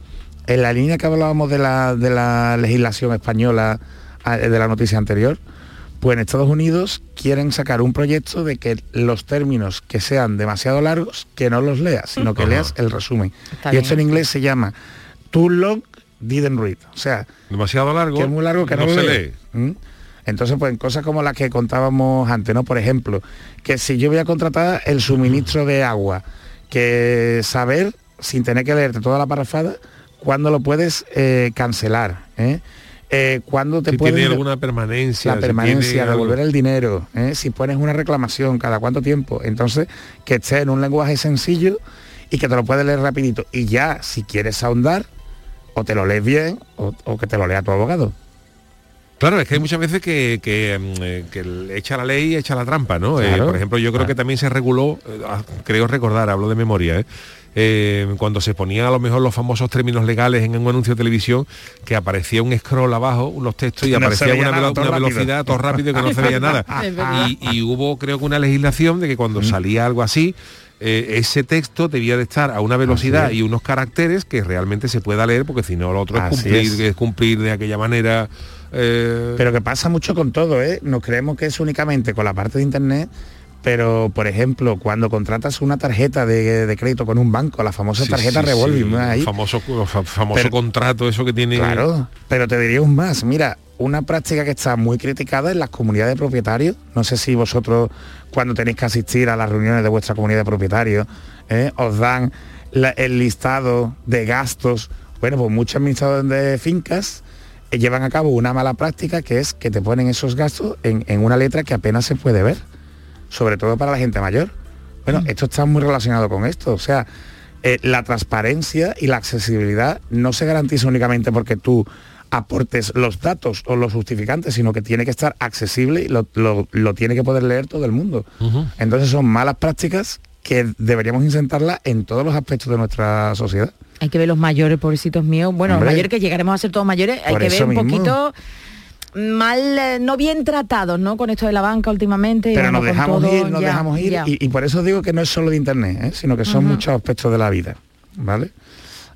En la línea que hablábamos de la, de la legislación española de la noticia anterior, pues en Estados Unidos quieren sacar un proyecto de que los términos que sean demasiado largos, que no los leas, sino que leas el resumen. Está y esto en bien. inglés se llama Too long didn't read. O sea, Demasiado largo. que es muy largo que no, se lee. ¿Mm? Entonces, pues en cosas como las que contábamos antes, ¿no? Por ejemplo, que si yo voy a contratar el suministro de agua, que saber, sin tener que leerte toda la parrafada, cuándo lo puedes eh, cancelar, ¿eh? Eh, cuándo te Si pueden tiene alguna permanencia. la si permanencia, algo- devolver el dinero, ¿eh? si pones una reclamación, cada cuánto tiempo. Entonces, que esté en un lenguaje sencillo y que te lo puedes leer rapidito. Y ya, si quieres ahondar, o te lo lees bien, o, o que te lo lea tu abogado. Claro, es que hay muchas veces que, que, mm, eh, que echa la ley y echa la trampa, ¿no? Eh, por ejemplo, yo creo Claro. que también se reguló, ah, creo recordar, hablo de memoria, ¿eh? Eh, cuando se ponía a lo mejor los famosos términos legales en un anuncio de televisión, que aparecía un scroll abajo, unos textos y No aparecía una, nada, velo- todo una rápido. velocidad todo rápido que no se veía nada. Y, y hubo creo que una legislación de que cuando Mm. salía algo así, eh, ese texto debía de estar a una velocidad y unos caracteres que realmente se pueda leer, porque si no lo otro es cumplir, es. es cumplir de aquella manera. eh, Pero que pasa mucho con todo, ¿eh? Nos creemos que es únicamente con la parte de internet, pero por ejemplo, cuando contratas una tarjeta de, de crédito con un banco, la famosa Sí, tarjeta sí, revolving, sí. Ahí, famoso, fa- famoso Pero- contrato, eso que tiene. Claro, pero te diría un más. Mira, una práctica que está muy criticada en las comunidades de propietarios. No sé si vosotros, cuando tenéis que asistir a las reuniones de vuestra comunidad de propietarios, ¿eh? os dan la- el listado de gastos. Bueno, pues muchos administradores de fincas eh, llevan a cabo una mala práctica que es que te ponen esos gastos en, en una letra que apenas se puede ver, sobre todo para la gente mayor. Bueno, esto está muy relacionado con esto. O sea, eh, la transparencia y la accesibilidad no se garantiza únicamente porque tú aportes los datos o los justificantes, sino que tiene que estar accesible y lo, lo- lo tiene que poder leer todo el mundo. Entonces son malas prácticas que deberíamos intentarlas en todos los aspectos de nuestra sociedad. Hay que ver los mayores, pobrecitos míos. Bueno, Hombre. los mayores que llegaremos a ser todos mayores, hay que ver un mismo. poquito mal, eh, no bien tratados, ¿no? Con esto de la banca últimamente. Pero nos dejamos todo, ir, nos ya, dejamos ir y, y por eso digo que no es solo de internet, ¿eh? sino que son muchos aspectos de la vida, ¿vale?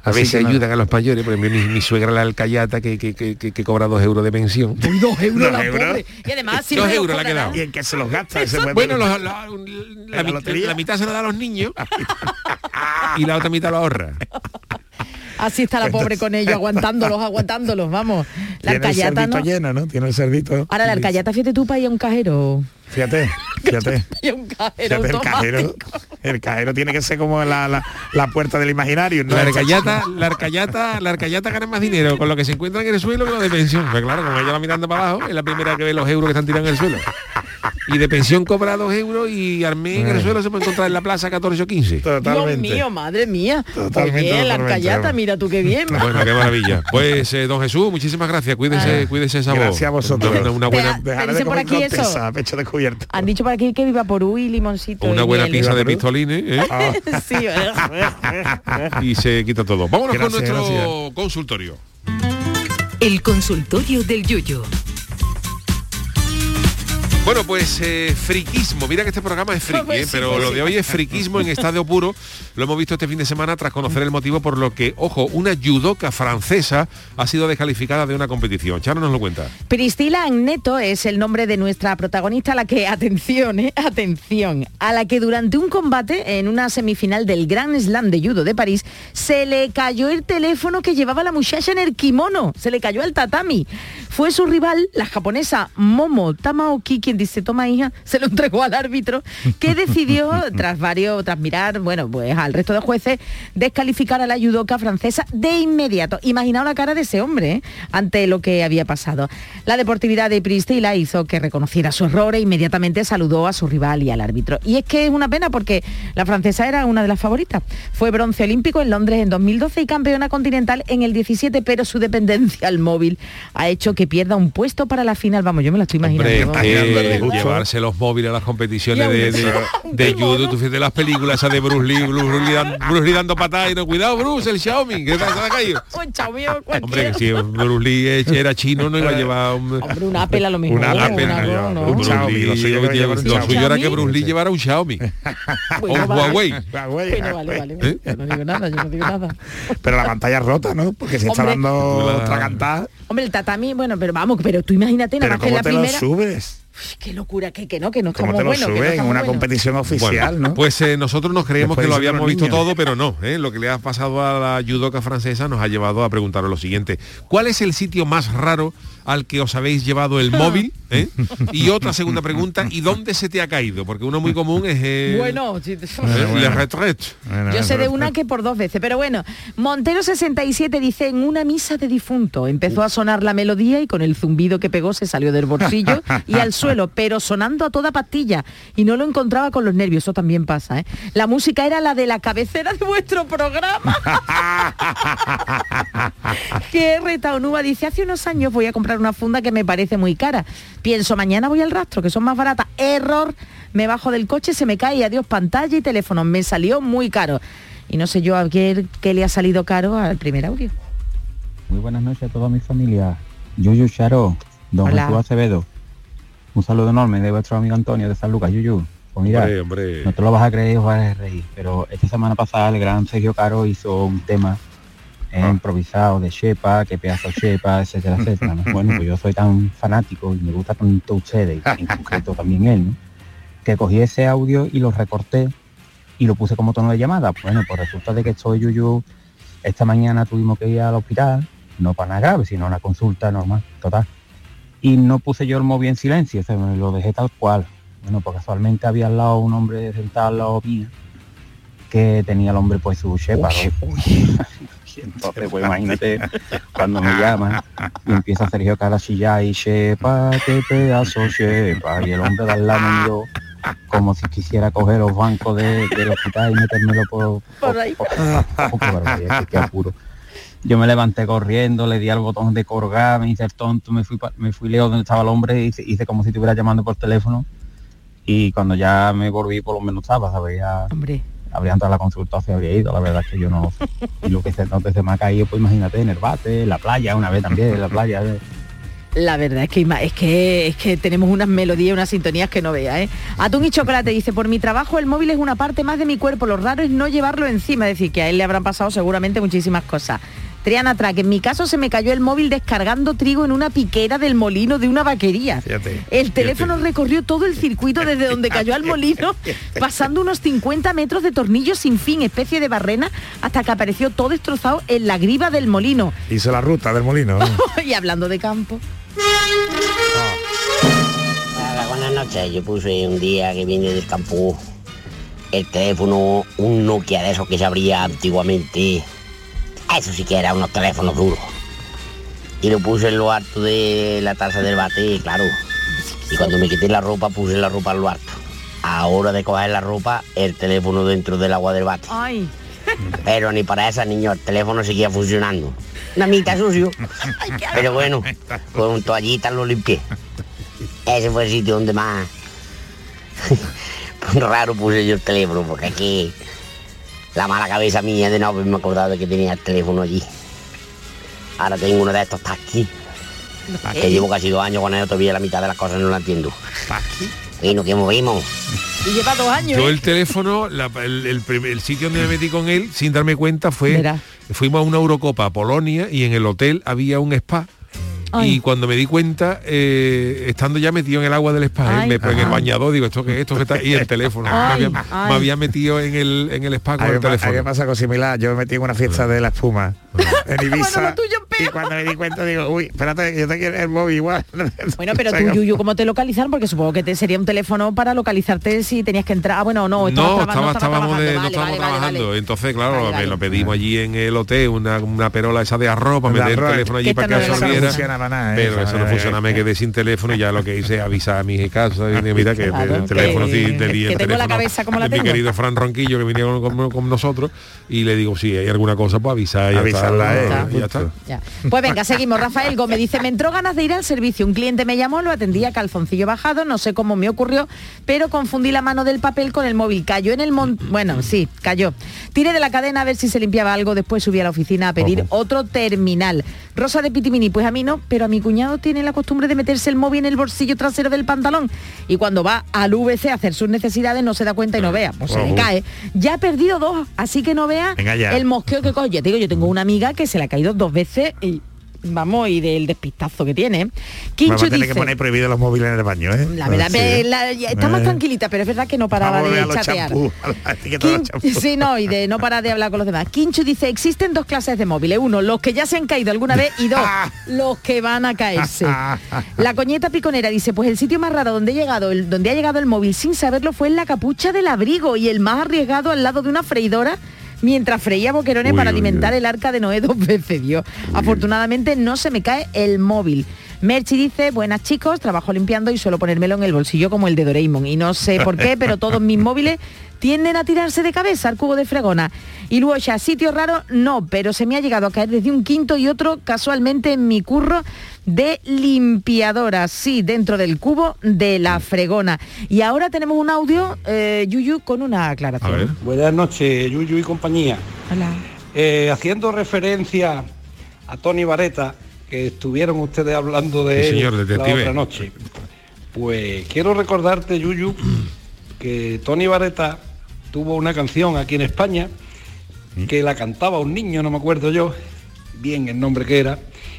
A Así veces ayudan a los mayores, por ejemplo, mi, mi suegra la alcayata que, que, que, que- cobra dos euros de pensión. Uy, dos euros Dos la euros. pobre. Y además Dos siempre euros le ha quedado. Y en que se los gasta. Bueno, los- la, la la la mitad se la da a los niños y la otra mitad lo ahorra. Así está la pobre con ellos, aguantándolos, aguantándolos, vamos. La Tiene el arcayata, cerdito ¿no? lleno, ¿no? Tiene el cerdito. Ahora la arcayata, fíjate tú para ir a un cajero. Fíjate, fíjate. Y a un cajero Fíjate, el cajero, el cajero tiene que ser como la, la, la puerta del imaginario, ¿no? La arcayata, la arcayata, la arcayata gana más dinero con lo que se encuentra en el suelo que lo de pensión. Pues claro, como ella va mirando para abajo, es la primera que ve los euros que están tirados en el suelo. Y de pensión cobra dos euros y mes en el suelo se puede encontrar en la plaza 14 o 15. Dios mío, madre mía. Totalmente, Qué bien, la vamos. mira tú qué bien. Bueno, qué maravilla. Pues eh, don Jesús, muchísimas gracias. Cuídese, cuídese esa voz. Gracias a vosotros. Una, una buena, Te de dicen por aquí eso. corteza, a pecho descubierto. Han dicho por aquí que viva por y limoncito. una y buena miel. pizza de pistolines ¿eh? sí, y se quita todo. Vámonos con nuestro gracias. consultorio. El consultorio del Yuyo. Bueno, pues eh, friquismo. Mira que este programa es friki, Pues ¿eh? sí, pero pues lo sí. de hoy es friquismo en estado puro. Lo hemos visto este fin de semana tras conocer el motivo por lo que, ojo, una judoka francesa ha sido descalificada de una competición. Charo nos lo cuenta. Priscila Agneto es el nombre de nuestra protagonista, a la que, atención, eh, atención, a la que durante un combate en una semifinal del Grand Slam de Judo de París, se le cayó el teléfono que llevaba la muchacha en el kimono, se le cayó al tatami. Fue su rival, la japonesa Momo Tamaoki, quien dice, toma hija, se lo entregó al árbitro, que decidió, tras varios, tras mirar, bueno, pues al resto de jueces, descalificar a la judoka francesa de inmediato. Imaginaos la cara de ese hombre ¿eh? ante lo que había pasado. La deportividad de Priscila hizo que reconociera su error e inmediatamente saludó a su rival y al árbitro. Y es que es una pena porque la francesa era una de las favoritas. Fue bronce olímpico en Londres en 2012 y campeona continental en el 17, pero su dependencia al móvil ha hecho que pierda un puesto para la final. Vamos, yo me la estoy imaginando. Hombre. Que llevarse los móviles a las competiciones de, de, de judo, tú fíjate las películas esas de Bruce Lee, Bruce Lee, dan- Bruce Lee dando patadas y no, cuidado Bruce, el Xiaomi, que se ha caído. Un Hombre, que si Bruce Lee era chino no iba a llevar un... Hombre, un Apple a lo mejor. Un Apple, un no, un Xiaomi, Bruce Lee, lo suyo era llevar un lo suyo era que. Bruce Lee llevara un Xiaomi. o un. Huawei. Huawei, Bueno, vale, vale. ¿Eh? Yo no digo nada, yo no digo nada. Pero la pantalla es rota, ¿no? Porque si está dando La- tragantada, Hombre, el tatami, bueno, pero vamos, pero tú imagínate, nada más que en ¿cómo la te lo primera. subes? Uy, qué locura, que, que no, que no ¿Cómo estamos te lo subes en una competición oficial, Bueno, no? Pues eh, nosotros nos creíamos Después que lo habíamos visto niños. todo, pero no. ¿eh? Lo que le ha pasado a la judoka francesa nos ha llevado a preguntaros lo siguiente. ¿Cuál es el sitio más raro al que os habéis llevado el móvil? eh? Y otra segunda pregunta, ¿y dónde se te ha caído? Porque uno muy común es el, Bueno, sí, eh, bueno. Bueno, Yo sé de una que por dos veces, pero bueno, Montero 67 dice en una misa de difunto empezó a sonar la melodía y con el zumbido que pegó se salió del bolsillo y al suelo, pero sonando a toda pastilla y no lo encontraba con los nervios, eso también pasa, ¿eh? La música era la de la cabecera de vuestro programa. que Retaonúa dice, hace unos años voy a comprar una funda que me parece muy cara. Pienso, mañana voy al rastro, que son más baratas. Error, me bajo del coche, se me cae, adiós pantalla y teléfono. Me salió muy caro. Y no sé yo a qué, qué le ha salido caro al primer audio. Muy buenas noches a toda mi familia. Yuyu Charo, don Hola. Jesús Acevedo. Un saludo enorme de vuestro amigo Antonio de San Lucas, Yuyu. Pues mira, Hombre, hombre. no te lo vas a creer, os vas a reír, pero esta semana pasada el gran Sergio Caro hizo un tema eh, Ah. improvisado de Shepa, que pedazo Shepa, etcétera, etcétera. ¿no? Bueno, pues yo soy tan fanático y me gusta tanto ustedes, en concreto también él, ¿no? que cogí ese audio y lo recorté y lo puse como tono de llamada. Bueno, pues resulta de que estoy Yuyu, esta mañana tuvimos que ir al hospital, no para nada grave, sino una consulta normal, total. Y no puse yo el móvil en silencio, o sea, me lo dejé tal cual. Bueno, pues casualmente había al lado un hombre sentado al lado mío que tenía el hombre pues su shepa. Entonces, pues imagínate cuando me llaman y empieza Sergio Cara a chillar y shepa, qué pedazo shepa. Y el hombre me miró como si quisiera coger los bancos de- del hospital y metérmelo por, Por ahí. por- qué apuro. Yo me levanté corriendo, le di al botón de colgar, me hice el tonto, me fui me fui lejos donde estaba el hombre y hice, hice como si estuviera llamando por teléfono. Y cuando ya me volví, por lo menos estaba, ¿sabes? Ya Hombre, habría entrado a la consulta, se habría ido, la verdad es que yo no sé. Y lo que se, se me ha caído, pues imagínate, en el bate, en la playa, una vez también, la playa. La verdad es que ima- es que es que tenemos unas melodías, unas sintonías que no vea, ¿eh? Atún y chocolate dice, por mi trabajo el móvil es una parte más de mi cuerpo, lo raro es no llevarlo encima, es decir, que a él le habrán pasado seguramente muchísimas cosas. Triana Track, en mi caso se me cayó el móvil descargando trigo en una piquera del molino de una vaquería. Fíjate, El teléfono recorrió todo el circuito desde donde cayó al molino, pasando unos 50 metros de tornillos sin fin, especie de barrena, hasta que apareció todo destrozado en la griva del molino. Hizo la ruta del molino. ¿no? y hablando de campo. Hola, buenas noches. Yo puse un día que vine del campo el teléfono, un Nokia de esos que se abría antiguamente. Eso sí que era unos teléfonos duros. Y lo puse en lo alto de la taza del bate, claro. Y cuando me quité la ropa, puse la ropa en lo alto. A hora de coger la ropa, el teléfono dentro del agua del bate. Ay. Pero ni para esa, niño, el teléfono seguía funcionando. La mitad sucio. Pero bueno, con toallitas lo limpié. Ese fue el sitio donde más raro puse yo el teléfono, porque aquí la mala cabeza mía de no haberme acordado de que tenía el teléfono allí. Ahora tengo uno de estos taxis, que llevo casi dos años con él, todavía la mitad de las cosas no la entiendo. Bueno, que movimos. Y lleva dos años. Yo ¿eh? el teléfono, la- el, el sitio donde me metí con él, sin darme cuenta, fue... Verá. Fuimos a una Eurocopa a Polonia y en el hotel había un spa. Ay. Y cuando me di cuenta, eh, estando ya metido en el agua del spa, ¿eh? Me, en el bañador, digo, esto que esto que está y el teléfono. Ay, me, había, ay. me había metido en el, en el spa con el teléfono. pasa algo similar. Yo me metí en una fiesta de la espuma en Ibiza. Y cuando me di cuenta digo, uy, espérate, yo te quiero el móvil igual. Bueno, pero tú, Yuyu, ¿cómo te localizaron? Porque supongo que te sería un teléfono para localizarte si tenías que entrar. Ah, bueno, no, No, estábamos, de- no estábamos vale, trabajando. vale. Entonces, claro, Vale, me vale. lo pedimos allí en el hotel, una, una perola esa de arroz para meter el teléfono allí para que absorbiera. ¿eh? Pero eso no funciona, que- me quedé sin teléfono y ya lo que hice es avisar a mis casa y mira que el teléfono el tengo la teléfono cabeza como la mi querido Fran Ronquillo que venía con nosotros y le digo, si hay alguna cosa, pues avisar eh, y ya está. justo. Ya. Pues venga, seguimos. Rafael Gómez dice, me entró ganas de ir al servicio. Un cliente me llamó, lo atendía calzoncillo bajado, no sé cómo me ocurrió, pero confundí la mano del papel con el móvil. Cayó en el mon... Bueno, sí, cayó. Tiré de la cadena a ver si se limpiaba algo, después subí a la oficina a pedir otro terminal. Rosa de Pitimini, pues a mí no, pero a mi cuñado tiene la costumbre de meterse el móvil en el bolsillo trasero del pantalón y cuando va al VC a hacer sus necesidades no se da cuenta y no vea, pues se le cae. Ya ha perdido dos, así que no vea el mosqueo que coge. Te digo, yo tengo una amiga que se le ha caído dos veces y vamos, y del despistazo que tiene. Vamos Quincho a tener dice, que poner prohibido los móviles en el baño, ¿eh? la verdad, Sí. ve, la- ya está más Eh. tranquilita, pero es verdad que no paraba de chatear. Sí, no, y de no parar de hablar con los demás. Quincho dice, existen dos clases de móviles. Uno, los que ya se han caído alguna vez y dos, los que van a caerse. La coñeta piconera dice, pues el sitio más raro donde he llegado, el- donde ha llegado el móvil sin saberlo fue en la capucha del abrigo y el más arriesgado al lado de una freidora mientras freía boquerones Uy, para uy, alimentar uy. el arca de Noé dos veces, Dios. Afortunadamente no se me cae el móvil. Merchi dice, buenas chicos, trabajo limpiando y suelo ponérmelo en el bolsillo como el de Doraemon. Y no sé por qué, pero todos mis móviles tienden a tirarse de cabeza al cubo de fregona. Y luego ya, sitio raro, no, pero se me ha llegado a caer desde un quinto y otro casualmente en mi curro de limpiadora, sí, dentro del cubo de la fregona. Y ahora tenemos un audio, eh, Yuyu, con una aclaración. Buenas noches, Yuyu y compañía. Hola. Eh, haciendo referencia a Tony Vareta, que estuvieron ustedes hablando de Sí, él señor, la otra noche. Pues quiero recordarte, Yuyu, que Tony Vareta tuvo una canción aquí en España que la cantaba un niño, no me acuerdo yo bien el nombre que era,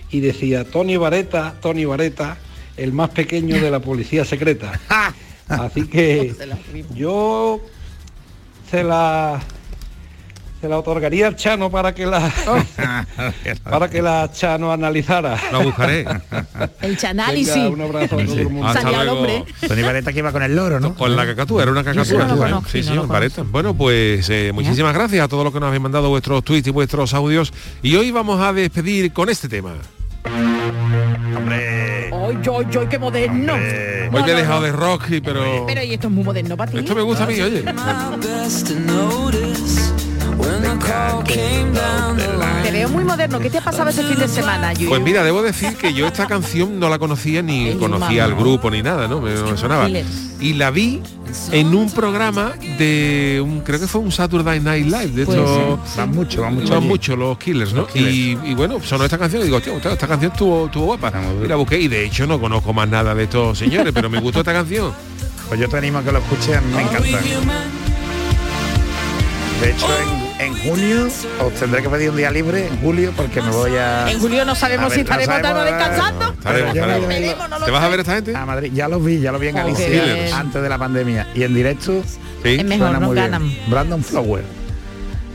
y decía Tony Vareta, Tony Vareta, el más pequeño de la policía secreta. Así que yo se la se la otorgaría al Chano para que la para que la Chano analizara. La buscaré. El chanálisis. Venga, un abrazo a todo el mundo. Hasta luego. Tony Vareta que iba con el loro, ¿no? Con la cacatúa, era una Yo cacatúa. no conozco, sí, no sí, Vareta. Bueno, pues eh, muchísimas gracias a todos los que nos habéis mandado vuestros tweets y vuestros audios. Y hoy vamos a despedir con este tema. Hombre. ¡Ay, ay, ay, qué moderno! Hoy No, te he no, dejado no. de rock, pero... Pero y esto es muy moderno para ti. Esto me gusta a mí, oye. Te veo muy moderno. ¿Qué te ha pasado este fin de semana, Yuyu? Pues mira, debo decir que yo esta canción no la conocía ni conocía al grupo ni nada, ¿no? Me, me sonaba. Y la vi en un programa de un, creo que fue un Saturday Night Live, de hecho ser. Van mucho, van mucho allí. muchos los Killers, ¿no? Los Killers. Y, y bueno, sonó esta canción y digo, "Hostia, esta, esta canción estuvo, estuvo guapa. Y la busqué y de hecho no conozco más nada de estos señores, pero me gustó esta canción. Pues yo te animo a que lo escuches, me encanta. De hecho, en, en junio os tendré que pedir un día libre, en julio, porque me voy a... En julio no sabemos ver, si no estaremos sabemos, estaremos descansando. Estaremos, estaremos. no ¿Te vas a ver esta gente? A Madrid, ya los vi, ya lo vi en Oh, Galicia antes de la pandemia. Y en directo Es mejor, no muy bien. ganan. Brandon Flower.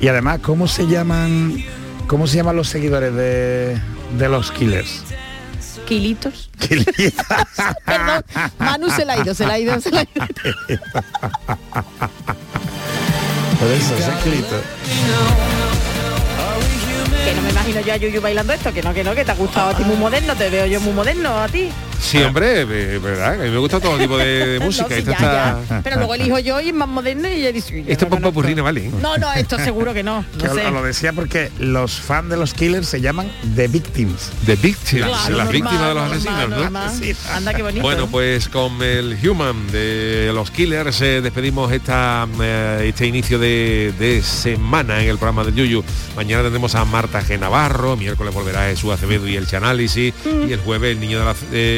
Y además, ¿cómo se llaman cómo se llaman los seguidores de, de los Killers? Kilitos. Perdón, Manu se la ha ido, se la ha ido, se la ha ido. Por eso, ese Killito. Que no me imagino yo a Yuyu bailando esto, que no, que no, que te ha gustado a ti muy moderno, te veo yo muy moderno a ti. Sí, hombre, eh, verdad, a mí me gusta todo tipo de, de música. No, sí, Esta ya, está... ya. Pero luego elijo yo y es más moderno y ella dice... Esto no es poco purrina, ¿vale? No, no, esto seguro que no. No sé. lo decía porque los fans de los Killers se llaman The Victims. The Victims, Claro, las normal, víctimas de los normal, asesinos, ¿no? normal. Anda, qué bonito. Bueno, pues con el Human de los Killers eh, despedimos esta, eh, este inicio de, de semana en el programa del Yuyu. Mañana tendremos a Marta G. Navarro, miércoles volverá Jesús Acevedo y el Chanálisis, y el jueves el niño de la,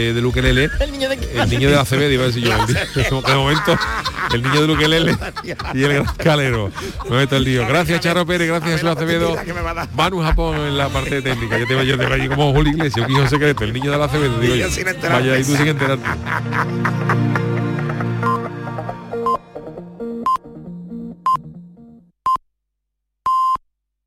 de, del ukelele, El niño de el niño de la Acevedo, iba a decir yo, el niño- de momento, el niño del ukelele y el gran calero. Me meto el lío. Gracias Charo Pérez, gracias Jesús Acevedo. Manu Japón en la parte técnica. Yo te veo yo veo allí como Julio Iglesias, un hijo secreto, el niño de la Acevedo. Digo yo. Vaya, y tú sin enterarte.